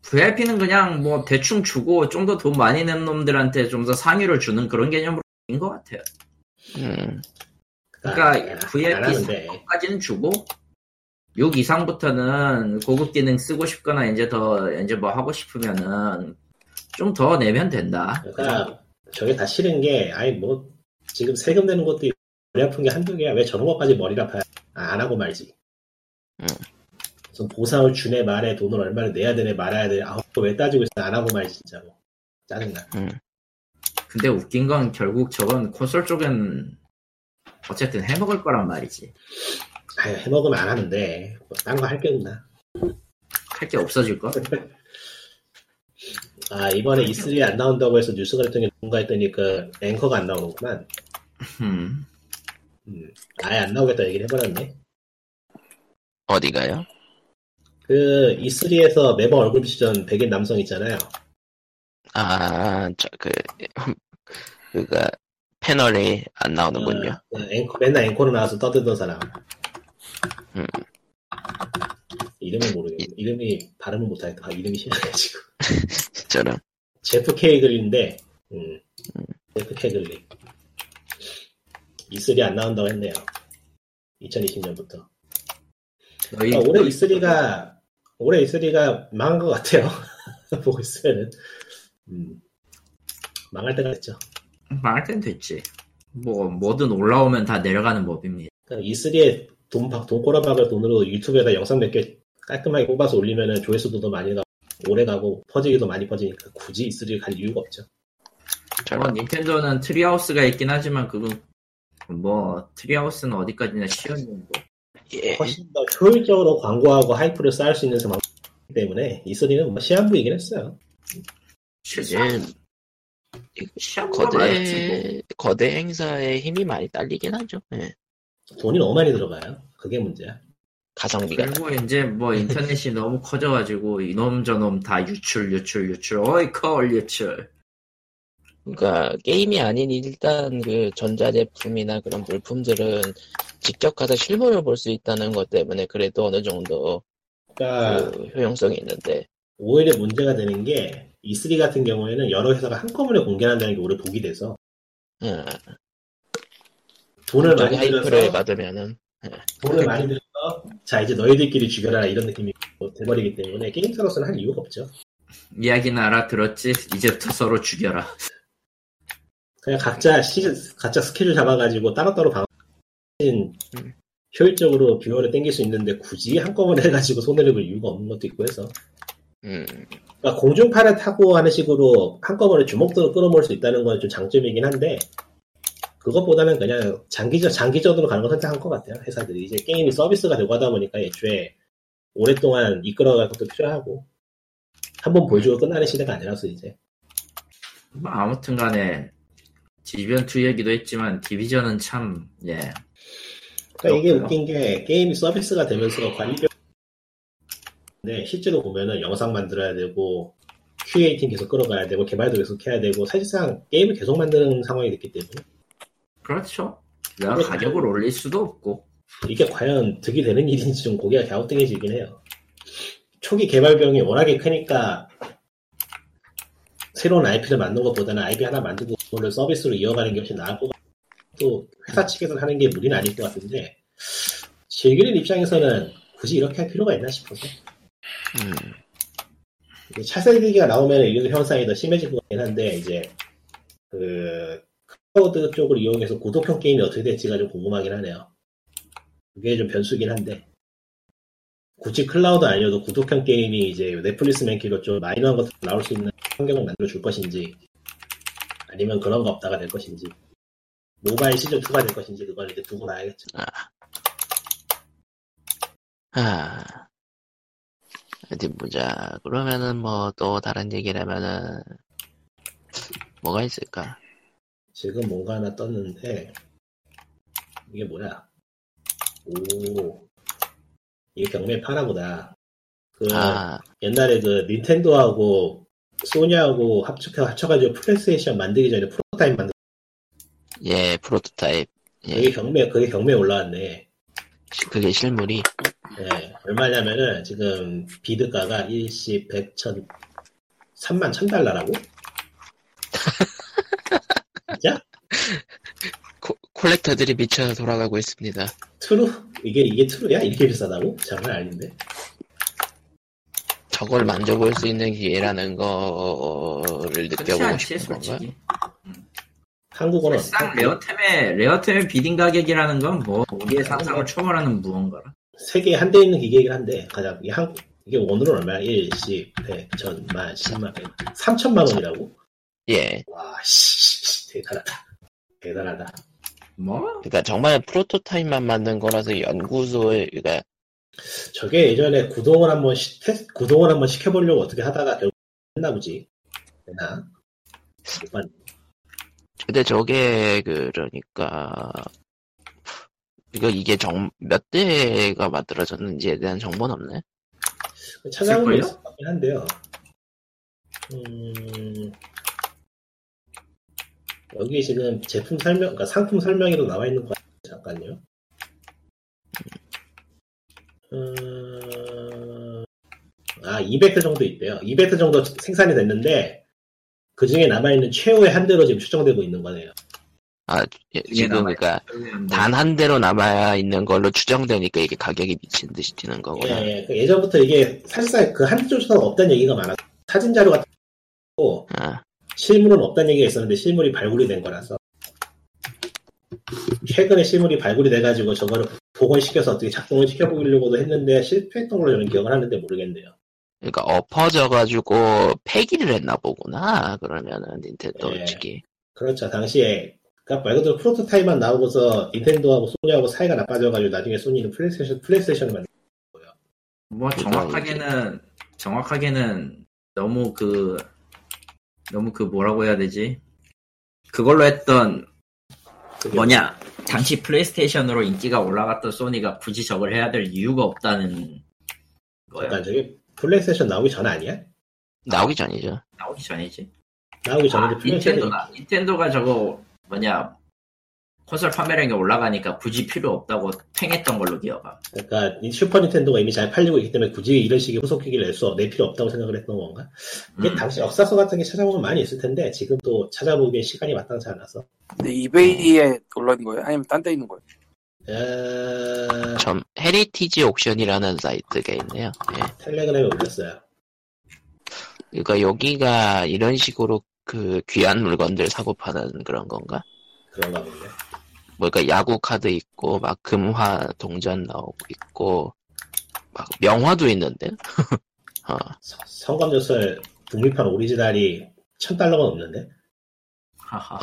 VIP는 그냥 뭐 대충 주고 좀 더 돈 많이 낸 놈들한테 좀 더 상위를 주는 그런 개념으로 인 것 같아요. 음. 그러니까 안- VIP 안 하는데 4까지는 주고 6 이상부터는 고급 기능 쓰고 싶거나 이제 더 이제 뭐 하고 싶으면은 좀 더 내면 된다. 그러니까 저게 다 싫은 게 아니 뭐 지금 세금 내는 것도 머리 아픈 게 한두 개야. 왜 저런 것까지 머리를 아파야 아, 안 하고 말지. 음. 무슨 보상을 주네 말해 돈을 얼마를 내야 되네 말아야 돼 아우 그거 왜 따지고 있어? 안 하고 말지 진짜로. 짜증나. 근데 웃긴 건 결국 저건 콘솔 쪽은 어쨌든 해먹을 거란 말이지. 아유 해먹으면 안 하는데. 뭐 딴거 할 게 없나. 할 게 없어질 거? (laughs) 아 이번에 E3 안 나온다고 해서 뉴스가 했더니 뭔가 했더니 그 앵커가 안 나오는구만. 음. 음, 아예 안 나오겠다 얘기를 해버렸네 어디가요? 그 E3에서 매번 얼굴 비치던 백인 남성 있잖아요 아, 저, 그, (laughs) 그가, 패널이 안 나오는군요. 어, 그 앵커, 맨날 앵커로 나와서 떠들던 사람. 음. 이름을 모르겠네. 이름이 발음을 못하니까 아, 이름이 싫어가지고. (laughs) 저는, 제프 케이글인데, 음, 제프 케이글리. E3 안 나온다고 했네요. 2020년부터. 너희 아, 올해 E3가, 올해 E3가 망한 것 같아요. (laughs) 보고 있으면은. 음, 망할 때가 됐죠. 말할 땐 됐지. 뭐 뭐든 올라오면 다 내려가는 법입니다. 그러니까 E3에 돈, 박- 돈 꼬라박을 돈으로 유튜브에다 영상 몇 개 깔끔하게 뽑아서 올리면은 조회수도 더 많이 나고, 오래 가고, 퍼지기도 많이 퍼지니까 굳이 E3를 갈 이유가 없죠. 뭐 닌텐도는 트리하우스가 있긴 하지만 그건 뭐 트리하우스는 어디까지나 쉬운 정도. 예. 훨씬 더 효율적으로 광고하고 hype를 쌓을 수 있는 상황이기 때문에 E3는 뭐 시한부이긴 했어요. 많았지 뭐. 거대, 거대 행사에 힘이 많이 딸리긴 하죠. 예. 돈이 너무 많이 들어가요. 그게 문제야. 가성비가. 그리고 이제 뭐 인터넷이 (laughs) 너무 커져가지고 이놈 저놈 다 유출 유출 유출 어이 컬 유출 그러니까 게임이 아닌 일단 그 전자제품이나 그런 물품들은 직접 가서 실물을 볼 수 있다는 것 때문에 그래도 어느 정도 그러니까 그 효용성이 있는데. 오히려 문제가 되는 게 E3 같은 경우에는 여러 회사가 한꺼번에 공개한다는 게 오히려 복이 돼서 음, 돈을 많이 들여서 받으면은. 돈을 많이 들여서 자 이제 너희들끼리 죽여라 이런 느낌이 돼버리기 때문에 게임사로서는 할 이유가 없죠. 이야기는 알아들었지. 이제부터 서로 죽여라 그냥 각자 시즌 각자 스케줄 잡아가지고 따로따로 방 음. 효율적으로 viewer를 땡길 수 있는데 굳이 한꺼번에 해가지고 손해를 볼 이유가 없는 것도 있고 해서. 음, 그러니까 공중파를 타고 하는 식으로 한꺼번에 주목도를 끌어모을 수 있다는 건 좀 장점이긴 한데 그것보다는 그냥 장기적 장기적으로 가는 걸 선택한 것 같아요 회사들이. 이제 게임이 서비스가 되고 하다 보니까 애초에 오랫동안 이끌어갈 것도 필요하고 한 번 보여주고 끝나는 시대가 아니라서 이제. 뭐 아무튼 간에 디비전 2 얘기도 했지만 디비전은 참 예. 그러니까 이게. 웃긴 게 게임이 서비스가 되면서 관리비 네 실제로 보면은 영상 만들어야 되고 QA 팀 계속 끌어가야 되고 개발도 계속 해야 되고 사실상 게임을 계속 만드는 상황이 됐기 때문에 그렇죠 내가 근데 가격을 올릴 수도 없고 이게 과연 득이 되는 일인지 좀 고개가 갸우뚱해지긴 해요. 초기 개발 비용이 워낙에 크니까 새로운 IP를 만든 것보다는 IP 하나 만들고 그거를 서비스로 이어가는 게 훨씬 나을 것 같고 또 회사 측에서 하는 게 무리는 아닐 것 같은데 즐기는 입장에서는 굳이 이렇게 할 필요가 있나 싶어서 음. 이제 차세기가 나오면 이런 현상이 더 심해질 것 같긴 한데 이제 그 클라우드 쪽을 이용해서 구독형 게임이 어떻게 될지가 좀 궁금하긴 하네요. 그게 좀 변수긴 한데 굳이 클라우드 아니어도 구독형 게임이 이제 넷플릭스 맨키로 좀 마이너한 것들 나올 수 있는 환경을 만들어 줄 것인지 아니면 그런 거 없다가 될 것인지 모바일 시즌 2가 될 것인지 그건 이제 두고 봐야겠죠. 아, 어디 보자. 그러면은 뭐 또 다른 얘기라면은 뭐가 있을까? 지금 뭔가 하나 떴는데 이게 뭐야? 오 이게 경매 파나보다. 그 아, 옛날에 그 닌텐도하고 소니하고 합쳐 합쳐가지고 플레이스테이션 만들기 전에 프로타입 만들. 예, 프로토타입. 그게 예, 경매 그게 경매 올라왔네. 시- 그게 실물이. 네, 얼마냐면은 지금 bid가가 일시 100, 1000, 3만 1000달러라고? 진짜? 코- collector들이 미쳐 돌아가고 있습니다. True? 이게 이게 true야? 이렇게 비싸다고? 장난 아닌데. 저걸 만져볼 수 있는 기회라는 거를 느껴보고 싶은 건가? 솔직히 한국어는 사실상 레어템의 레어템의 비딩 가격이라는 건 뭐 우리의 상상을 초월하는 무언가라 세계에 한대 있는 기계이긴 한데 가장 이게 한 이게 오늘은 얼마야? 1, 10, 100, 1000, 만, 10만, 100, 3천만 원이라고? 예. 와, 씨, 대단하다. 대단하다. 뭐 그러니까 정말 프로토타입만 만든 거라서 연구소에, 그러니까 저게 예전에 구동을 한번 시, 테스, 구동을 한번 시켜보려고 어떻게 하다가 결국 했나 보지. 되나? 봤네. 근데 저게 그러니까 이거 이게 정 몇 대가 만들어졌는지에 대한 정보는 없네. 찾아보면? 있을 것 같긴 한데요. 음, 여기 지금 제품 설명, 그러니까 상품 설명에도 나와 있는 거 같아요. 잠깐요. 음, 아, 200대 정도 있대요. 200대 정도 생산이 됐는데, 그 중에 남아있는 최후의 한 대로 지금 추정되고 있는 거네요. 아 예, 지금 그러니까 단 한 대로 남아 있는 걸로 추정되니까 이게 가격이 미친 듯이 뛰는 거구나. 예, 예. 예전부터 이게 사실상 그한 대조차 없다는 얘기가 많았고, 사진 자료 같은 거, 아, 실물은 없다는 얘기가 있었는데 실물이 발굴이 된 거라서 최근에 실물이 발굴이 돼가지고 저거를 복원시켜서 어떻게 작동을 시켜보려고도 했는데 실패했던 걸로 저는 기억을 하는데 모르겠네요. 그러니까 엎어져가지고 폐기를 했나 보구나. 그러면은 닌텐도 예. 측이. 그렇죠. 당시에 그러니까 말 그대로 프로토타입만 나오고서 닌텐도하고 소니하고 사이가 나빠져가지고 나중에 소니는 플레이스테이션, 플레이스테이션을 만든 뭐 그러니까 정확하게는 정확하게는 너무 그 너무 그 뭐라고 해야 되지 그걸로 했던 뭐냐 당시 플레이스테이션으로 인기가 올라갔던 소니가 굳이 저걸 해야 될 이유가 없다는 거야. 잠깐 저기 플레이스테이션 나오기 전 아니야? 나오기 전이죠. 나오기 전이지. 나오기 아, 전인데 플레이스테이션 닌텐도가 닌텐도가 저거 뭐냐 콘솔 판매량이 올라가니까 굳이 필요 없다고 팽했던 걸로 기억하. 그러니까 이 슈퍼 닌텐도가 이미 잘 팔리고 있기 때문에 굳이 이런 식의 후속기기를 낼 수, 낼 필요 없다고 생각을 했던 건가? 이게 음. 당시 역사서 같은 게 찾아보면 많이 있을 텐데, 지금 또 찾아보기엔 시간이 마땅치 않아서. 근데 이베이에 올라있는 거예요? 아니면 딴 데 있는 거예요? 에... 점 헤리티지 옥션이라는 사이트가 있네요. 예. 텔레그램에 올렸어요. 그러니까 여기가 이런 식으로 그 귀한 물건들 사고 파는 그런 건가? 그런가 보네. 뭐니까 야구 카드 있고 막 금화 동전 나오고 있고 막 명화도 있는데. (laughs) 어, 서- 성검조설 북미판 오리지널이 천 달러가 넘는데? 하하.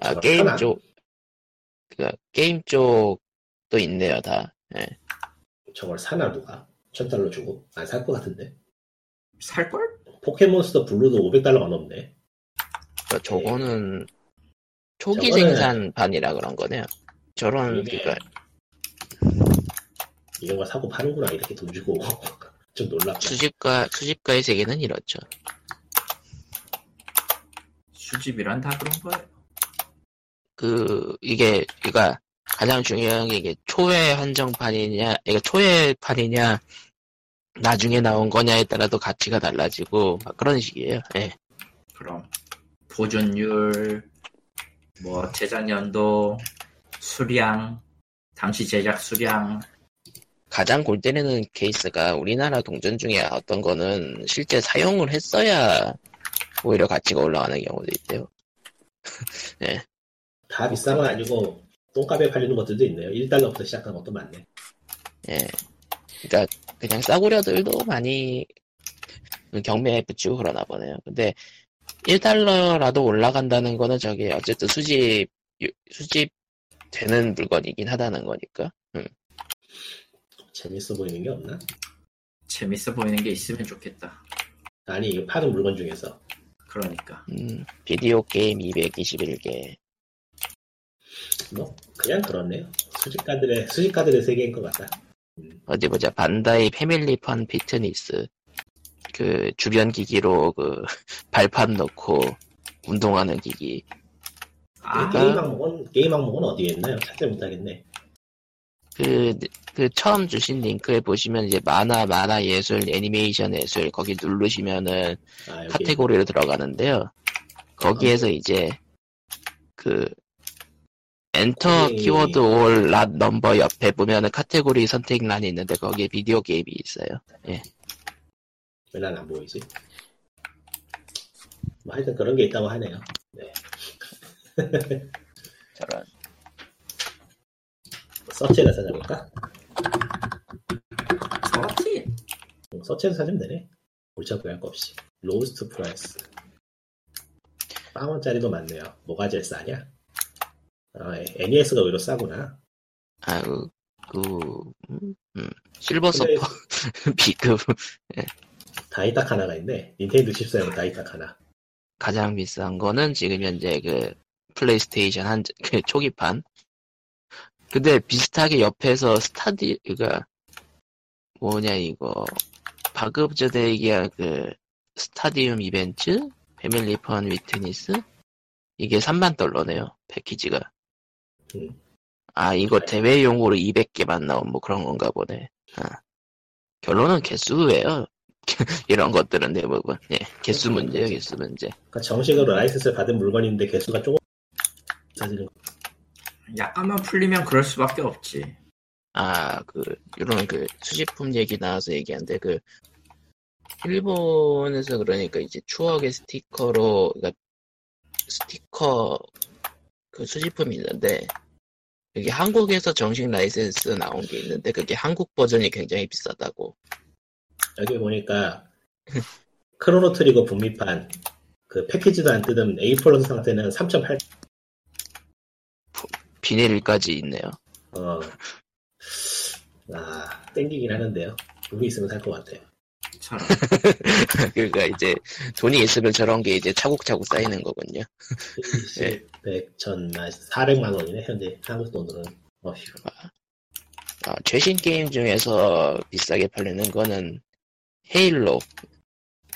아, (laughs) 게임? 쪽, 그 게임 쪽도 있네요 다. 예. 저걸 사나 누가? 천 달러 주고? 안 살 것 같은데? 살 걸? 포켓몬스터 블루도 500달러가 넘네. 그러니까 저거는 초기 저거는- 생산판이라 그런 거네요. 저런 이게- 그러니까 이런 거 사고 파는구나, 이렇게 돈 주고. (laughs) 좀 놀랍다. 수집가 수집가의 세계는 이렇죠. 수집이란 다 그런 거예요. 그 이게 그러니까 가장 중요한 게 이게 초회 한정판이냐, 이게 초회판이냐, 나중에 나온 거냐에 따라도 가치가 달라지고 막 그런 식이에요. 예. 그럼 보존율, 뭐 제작 연도, 수량, 당시 제작 수량, 가장 골 때리는 케이스가 우리나라 동전 중에 어떤 거는 실제 사용을 했어야 오히려 가치가 올라가는 경우도 있대요. (laughs) 다 비싼 건 아니고, 똥값에 팔리는 것들도 있네요. 1달러부터 시작한 것도 많네. 예. 그러니까 그냥 싸구려들도 많이 경매에 붙이고 그러나 보네요. 근데 1달러라도 올라간다는 거는 저게 어쨌든 수집 수집 되는 물건이긴 하다는 거니까. 음. 재밌어 보이는 게 없나? 재밌어 보이는 게 있으면 좋겠다. 아니, 이거 파는 물건 중에서. 그러니까 음, 비디오 게임 221개. 뭐, 그냥 그렇네요. 수집가들의, 수집가들의 세계인 것 같다. 어디 보자. 반다이 패밀리 펀 피트니스. 그 주변 기기로 그 (laughs) 발판 넣고 운동하는 기기. 아 게임 항목은, 게임 항목은 어디에 있나요? 찾지 못하겠네. 그, 그 처음 주신 링크에 보시면 이제 만화, 만화 예술, 애니메이션 예술 거기 누르시면은 아. 카테고리로 들어가는데요. 거기에서 이제 그 엔터 거기- 키워드 or lot number 옆에 보면은 카테고리 선택란이 있는데 거기에 비디오 게임이 있어요. 왜 난 안 보이지? 뭐 하여튼 그런 게 있다고 하네요. 네. (laughs) 저런 서치에다 찾아볼까? 서치 음, 서치에서 찾으면 되네. 골치 구할 거 없이. 로스트 프라이스. 빵원짜리도 많네요. 뭐가 제일 싸냐? 아, NES가 오히려 싸구나. 아그 그 음, 음. 실버 서퍼 B급 (laughs) 다이딱 하나가 있네. 닌텐도 14용 다이딱 하나. 가장 비싼 거는 지금 현재 그 플레이스테이션 한 (laughs) 그 초기판. 근데 비슷하게 옆에서 스타디 그가 뭐냐 이거 바급저대 얘기한 그 스타디움 이벤트 패밀리펀 위트니스 이게 3만 달러네요 패키지가. 음. 아 이거 대회용으로 200개만 나온 뭐 그런 건가 보네. 아. 결론은 개수예요. (laughs) 이런 것들은 대부분 예 개수 문제예요 개수 문제. 그러니까 정식으로 라이센스를 받은 물건인데 개수가 조금 사지는 약간만 풀리면 그럴 수밖에 없지. 아, 그, 이런 그 수집품 얘기 나와서 얘기한데, 그, 일본에서 그러니까 이제 추억의 스티커로, 그러니까 스티커 그 수집품이 있는데, 여기 한국에서 정식 라이센스 나온 게 있는데, 그게 한국 버전이 굉장히 비싸다고. 여기 보니까 크로노 트리거 북미판 그 패키지도 안 뜯은 A 플러스 상태는 3.8 비닐까지 있네요. 어. 아 땡기긴 하는데요. 돈이 있으면 살 것 같아요. (laughs) 그러니까 이제 돈이 있으면 저런 게 이제 차곡차곡 쌓이는 거군요. 70, 100, 1000만, 400만 원이네, 현재. 한국 돈으로는. 어휴. 어, 최신 게임 중에서 비싸게 팔리는 거는 헤일로.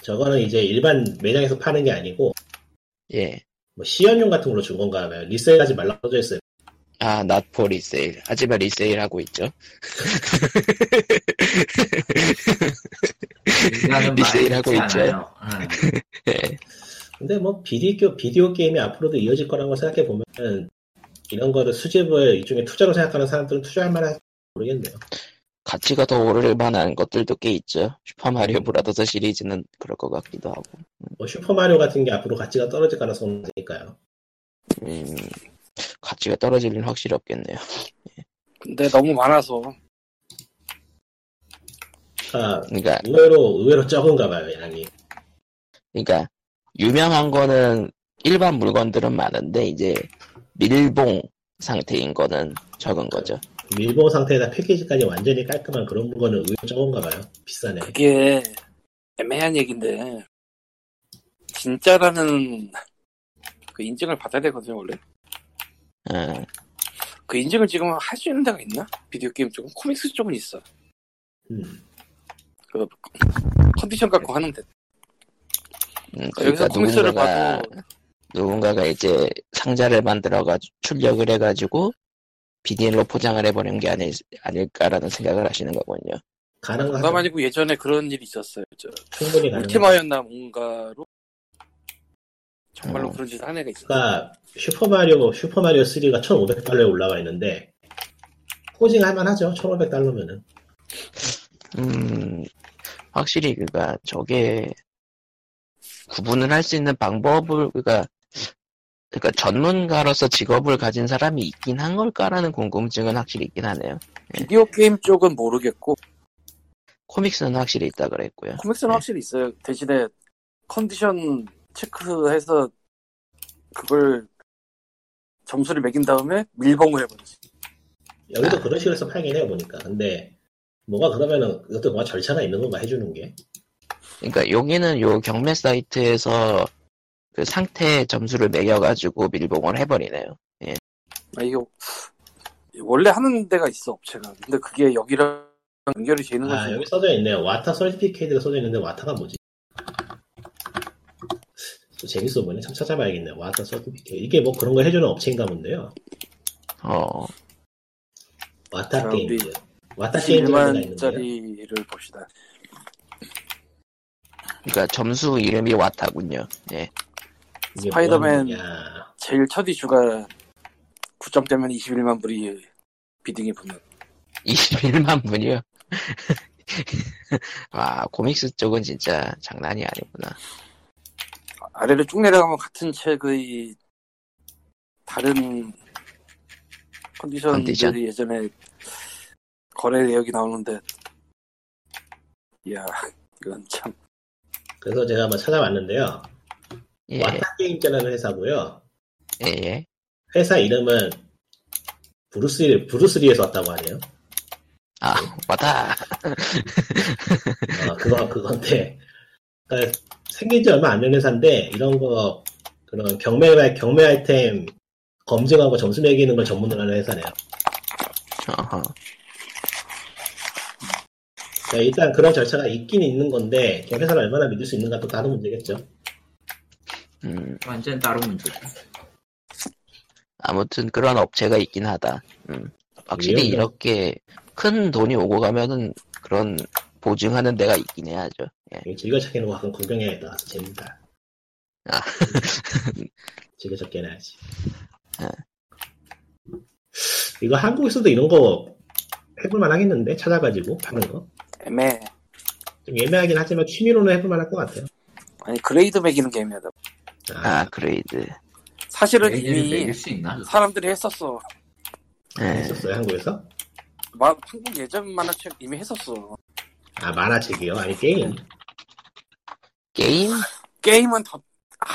저거는 이제 일반 매장에서 파는 게 아니고, 예. 뭐 시연용 같은 걸로 준 건가 봐요. 리셀하지 말라고 써져 있어요. 아, not for 리세일. 하지만 (laughs) 리세일 하고 있죠. 리세일 하고 있죠. 근데 뭐 비디오, 비디오 게임이 앞으로도 이어질 거라고 생각해 보면은, 이런 거를 수집을 일종의 투자로 생각하는 사람들은 투자할 만한 모르겠네요. 가치가 더 오를 만한 것들도 꽤 있죠. 슈퍼마리오 브라더스 시리즈는 그럴 것 같기도 하고. 뭐 슈퍼마리오 같은 게 앞으로 가치가 떨어질 가능성은 있으니까요. 음, 가치가 떨어질 일은 확실히 없겠네요. 근데 너무 많아서 그러니까 그러니까, 의외로 의외로 적은가 봐요, 양이. 그러니까, 유명한 거는 일반 물건들은 많은데, 이제, 밀봉 상태인 거는 적은 거죠. 밀봉 상태에다 패키지까지 완전히 깔끔한 그런 물건은 의외로 적은가 봐요. 비싸네. 그게 애매한 얘기인데 진짜라는 그 인증을 받아야 되거든요 원래 어, 그 인증을 지금 할 수 있는 데가 있나? 비디오 게임 쪽은 코믹스 쪽은 있어 음. 그 컨디션 갖고 하는데 음, 여기서 그러니까 코믹스를 누군가가, 봐도 누군가가 이제 상자를 만들어가지고, 출력을 해가지고, 비닐로 포장을 해버린 게 아닐, 아닐까라는 생각을 하시는 거군요. 가능하죠. 농담 아니고 예전에 그런 일이 있었어요 저 충분히 가능하죠. 울티마였나 뭔가로 정말로 어. 그런 짓을 한 애가 있었어 그러니까 슈퍼마리오 슈퍼마리오 3가 1,500달러에 올라와 있는데 포징 할 만하죠. 1,500달러면은. 음, 확실히, 그니까, 저게, 구분을 할 수 있는 방법을, 그니까, 그니까 전문가로서 직업을 가진 사람이 있긴 한 걸까라는 궁금증은 확실히 있긴 하네요. 비디오 게임 쪽은 모르겠고 코믹스는 확실히 있다 그랬고요. 코믹스는 네. 확실히 있어요 대신에 컨디션 체크해서 그걸 점수를 매긴 다음에 밀봉을 해버리지 여기도 아. 그런 식으로 해서 팔긴 해요, 보니까. 근데 뭐가 그러면은 이것도 뭐가 절차가 있는 건가 해주는 게. 그러니까 여기는 요 경매 사이트에서 그 상태 점수를 매겨가지고 밀봉을 해버리네요. 아, 이거, 원래 하는 데가 있어, 업체가. 근데 그게 여기랑 연결이 되는 아, 건지. 여기 써져 있네요. 와타 설티피케이트가 써져 있는데 와타가 뭐지? 또 재밌어 보이네. 참 찾아봐야겠네요. 와타 설티피케이트. 이게 뭐 그런 거 해주는 업체인가 본데요. 어, WATA. 우리 WATA Games가 있는데요. 21만짜리를 봅시다. 그러니까 점수 이름이 WATA군요. 예. 스파이더맨. 제일 첫 이슈가 9점 때문에 21만 불이 bidding이 붙는. 21만 불이요. (laughs) 와, comics 쪽은 진짜 장난이 아니구나. 아래로 쭉 내려가면 같은 책의 다른 컨디션들이 컨디션. 예전에 거래 내역이 나오는데, 이야, 이건 참. 그래서 제가 한번 찾아봤는데요. 예, 와타 게임즈라는 회사고요. 예, 예. 회사 이름은 브루스리, 브루스리에서 왔다고 하네요. 아, 와타. 어, 그거, 그건데. 그러니까 생긴 지 얼마 안 된 회사인데, 이런 거, 그런 경매, 경매 아이템 검증하고 점수 매기는 걸 전문으로 하는 회사네요. 그러니까 일단 그런 절차가 있긴 있는 건데, 그 회사를 얼마나 믿을 수 있는가 또 다른 문제겠죠. 음, 완전 다른 문제죠. 아무튼 그런 업체가 있긴 하다. 음. 확실히 위험해요. 이렇게 큰 돈이 오고 가면은 그런 보증하는 데가 있긴 해야죠. 예. 즐겨찾기 하는 거 가끔 구경해야겠다. 재밌다. 아. (laughs) 즐겨찾기 해놔야지. 아. 이거 한국에서도 이런 거 해볼만 하겠는데? 찾아가지고 파는 거? 애매해. 좀 애매하긴 하지만 취미로는 해볼만 할 것 같아요. 아니, grade 매기는 게 애매하다. 아, grade. 사실은 이미? 사람들이 했었어. 예. 했었어요, 한국에서? 마- 한국 예전 만화책 이미 했었어. 아, 만화책이요? 아니, 게임. 게임? 게임은 더, 아,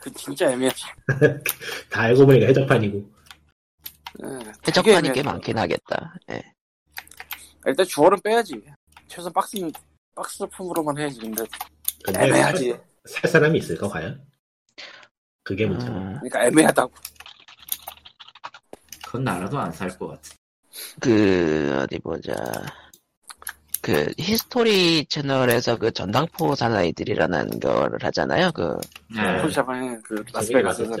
그 진짜 애매하지. (laughs) 다 알고 보니까 해적판이고. 예, 되게 해적판이 꽤. 많긴 하겠다. 예. 일단 주얼은 빼야지. 최소한 박스는 박스품으로만 해야지 근데 근데 애매하지. 살, 살 사람이 있을까 과연? 그게 문제. 음, 그러니까 애매하다고. 그건 나라도 안 살 것 같아. 그 어디 보자. 그 히스토리 채널에서 그 전당포 사나이들이라는 거를 하잖아요. 그 네. 폴샤방에 그 라스베가스에서.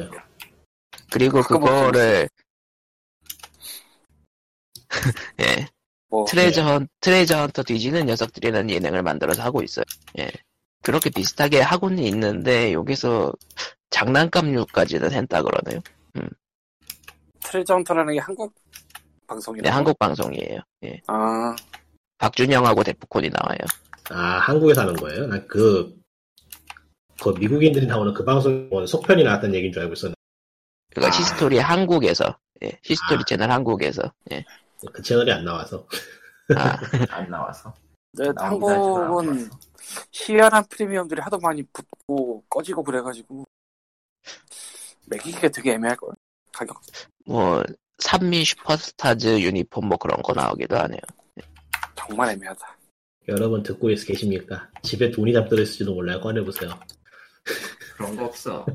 그리고 그거를 (laughs) 예 뭐 트레저 헌, 트레저 헌터 뒤지는 녀석들이라는 예능을 만들어서 하고 있어요. 예 그렇게 비슷하게 하고는 있는데 여기서 장난감류까지는 했다 그러네요. 트레저 헌터라는 게 한국 방송이라. 네, 한국 방송이에요. 예 아 박준영하고 데프콘이 나와요. 아 한국에서 하는 거예요? 난그 그 미국인들이 나오는 그 방송은 속편이 나왔다는 얘기인 줄 알고 있었는데 그러니까 아. 히스토리 한국에서 예 히스토리 아. 채널 한국에서 예 그 채널이 안 나와서 아, (laughs) 안 나와서. 네, 한국은. 희한한 프리미엄들이 하도 많이 붙고 꺼지고 그래가지고 매기기가 되게 애매할 거야. 가격. 뭐 삼미 슈퍼스타즈 유니폼 뭐 그런 거 나오기도 하네요. 정말 애매하다. 여러분 듣고 있 계십니까? 집에 돈이 잠들어 있을지도 몰라요. 꺼내보세요. 그런 거 없어.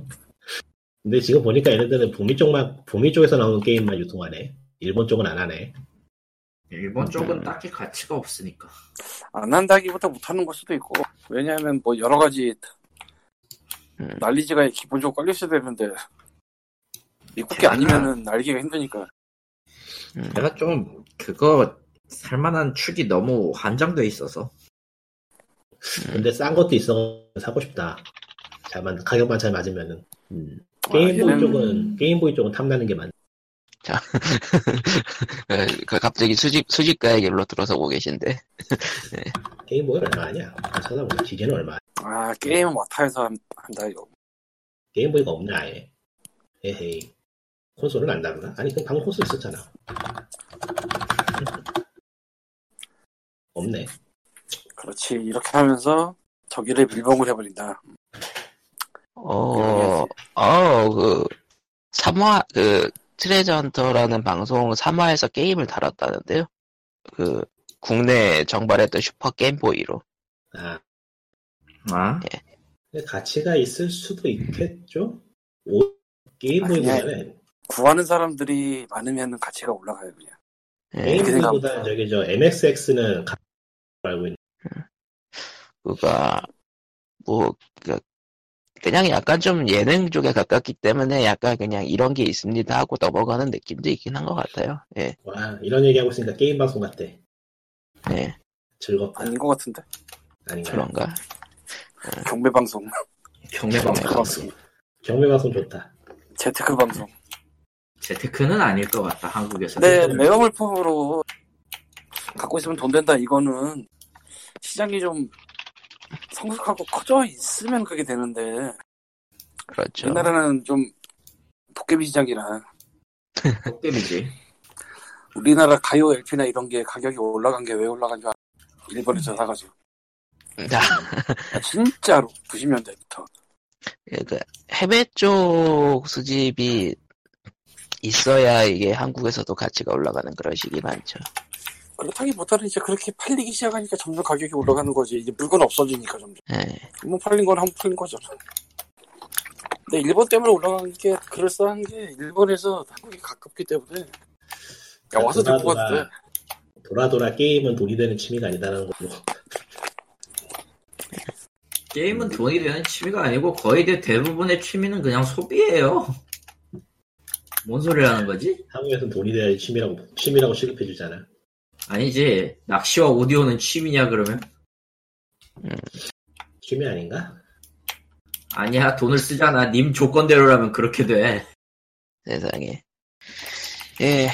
근데 지금 보니까 얘네들은 북미 쪽만 북미 쪽에서 나오는 게임만 유통하네. 일본 쪽은 안 하네. 일본 쪽은 음. 딱히 가치가 없으니까. 안 한다기보다 못하는 걸 수도 있고 왜냐하면 뭐 여러 가지 음. 난리지가 기본적으로 깔려 있어야 되는데 미국 게 제가- 아니면은 알기가 힘드니까 음. 내가 좀 그거 살만한 축이 너무 한정돼 있어서. 근데 싼 것도 있어 사고 싶다. 잘만 가격만 잘 맞으면은. 음. 아, 게임보이 얘는- 쪽은 게임보이 쪽은 탐나는 게 많. (laughs) 그 갑자기 수집 수집가의 길로 들어서고 계신데 (laughs) 게임보이 얼마 하냐? 찾아보자. 지게는 얼마? 아 게임은 와타에서 한- 한다 이거 게임보이가 없네 아예. 에헤이. 콘솔은 안 다루나? 아니 그 방금 콘솔 있었잖아. (laughs) 없네. 그렇지 이렇게 하면서 저기를 밀봉을 해버린다 어, 어, 그, 3화, 그, 트레저 헌터라는 방송 3화에서 게임을 다뤘다는데요. 그, 국내 정발했던 슈퍼 게임보이로. 아, 아? 근데 가치가 있을 수도 있겠죠? 오, 게임보이보다는 구하는 사람들이 많으면 가치가 올라가요 그냥 예, 게임보이보다는 저기 저 MXX는 알고 있는. 그가, 뭐, 그, 그냥 약간 좀 예능 쪽에 가깝기 때문에 약간 그냥 이런 게 있습니다 하고 넘어가는 느낌도 있긴 한 것 같아요. 예, 와 이런 얘기하고 있으니까 게임 방송 같대. 예, 즐겁다. 아닌 것 같은데 아닌가? 그런가? 경매 방송 경매 방송. 경매 방송 좋다. 재테크 방송 재테크는 아닐 것 같다, 한국에서. 근데 레어 물품으로 갖고 있으면 돈 된다 이거는 시장이 좀 성숙하고 커져 있으면 그게 되는데 그렇죠. 우리나라는 좀 도깨비 시장이라 게임이지. 우리나라 가요 LP나 이런 게 가격이 올라간 게 왜 올라간 줄 알아? 일본에서 사가지고 자, 아, 진짜로 90년대부터 그 해외 쪽 수집이 있어야 이게 한국에서도 가치가 올라가는 그런 식이 많죠. 그렇다기보다는 이제 그렇게 팔리기 시작하니까 점점 가격이 올라가는 거지 이제 물건 없어지니까 점점 예. 한번 팔린 건 한 번 팔린 거죠 근데 일본 때문에 올라간 게 그럴싸한 게 일본에서 한국이 가깝기 때문에 야 와서 들고 가도 돼 돌아 돌아 게임은 돈이 되는 취미가 아니다라는 거고. 게임은 돈이 되는 취미가 아니고 거의 대- 대부분의 취미는 그냥 소비예요. 뭔 소리 하는 거지? 한국에서는 돈이 되는 취미라고 취미라고 취급해 주잖아. 아니지. 낚시와 오디오는 취미냐 그러면? 취미 아닌가? 아니야. 돈을 쓰잖아. 님 조건대로라면 그렇게 돼. 세상에. 예,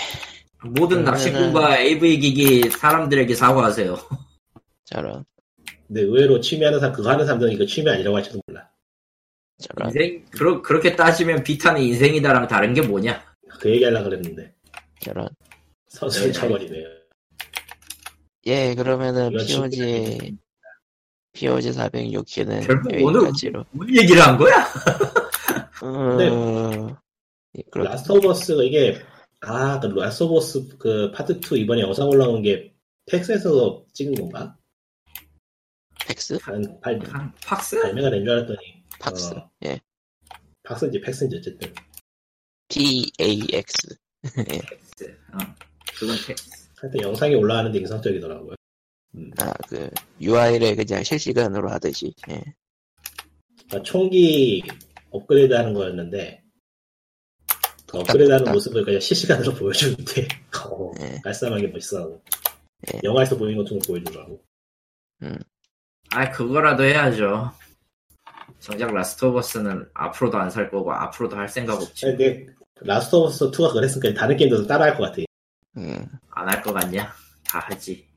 모든 그러면은- 낚시꾼과 AV 기기 사람들에게 사과하세요. (laughs) 저런, 근데 의외로 취미 하는 사람 그거 하는 사람들은 이거 취미 아니라고 할지도 몰라. 저런. 인생 그러, 그렇게 따지면 비타는 인생이다랑 다른 게 뭐냐? 그 얘기하려고 그랬는데 저런. 선수를 네. 쳐버리네요. 예, 그러면은 POG, POG 406기는 결국 오늘 여기까지로. 뭔 얘기를 한 거야? 음, 예, 라스트 오브 어스가 이게 아, 그 라스트 오브 어스 그 파트 2 이번에 영상 올라온 게 팩스에서 찍은 건가? 팩스? 발, 발, 한- 팍스? 발매가 된 줄 알았더니 팍스. 어. 예. 팍스인지 팩스인지 어쨌든 PAX. (laughs) 팩스. 어. 그건 팩스. 하여튼 영상이 올라가는데 인상적이더라고요. 음. 아, 그, UI를 그냥 실시간으로 하듯이. 예. 그러니까 총기 업그레이드 하는 거였는데 그 업그레이드 하는. 모습을 그냥 실시간으로 (laughs) 보여주는데 어, 예. 깔쌈하게 멋있어하고 예. 영화에서 보이는 것처럼 보여주더라고 아, 그거라도 해야죠. 정작 라스트 오브 어스는 앞으로도 안 살 거고, 앞으로도 할 생각 없지. 근데 라스트 오브 어스 2가 그랬으니까 다른 게임들도 따라 할 것 같아 음, 안할 것 같냐? 다 하지.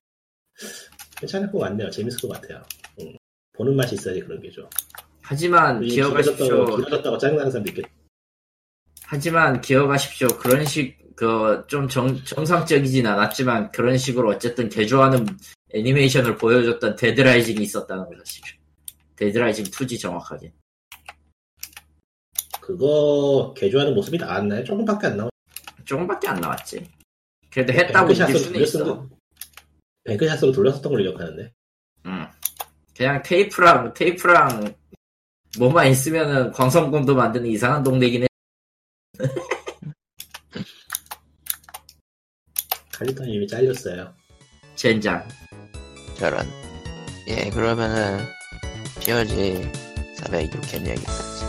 괜찮을 것 같네요 재밌을 것 같아요 음. 보는 맛이 있어야지 그런 게죠 하지만 기억하십시오. 길어졌다고 짜증나는 사람도 있겠 하지만 기억하십시오. 그런 식, 그, 좀 정, 정상적이진 않았지만, 그런 식으로 어쨌든 개조하는 애니메이션을 보여줬던 데드라이징이 있었다는 걸 아십시오. 데드라이징 2지 정확하게. 그거 개조하는 모습이 나왔나요? 조금밖에 안 나와 조금밖에 안 나왔지. 그래도 했다고 이길 수는 있어. 뱅크샷으로 돌렸었던 걸로 기억하는데 응. 그냥 테이프랑, 테이프랑, 뭐만 있으면은 광선검도 만드는 이상한 동네긴 해. (laughs) 칼리턴 이미 잘렸어요 젠장. 저런. 예, 그러면은, POG 406회 여기까지.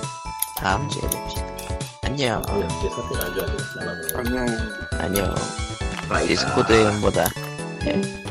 다음 주에 봅시다. 안녕. 안녕. 안녕. 바이바이. 디스코드 형보다. 예.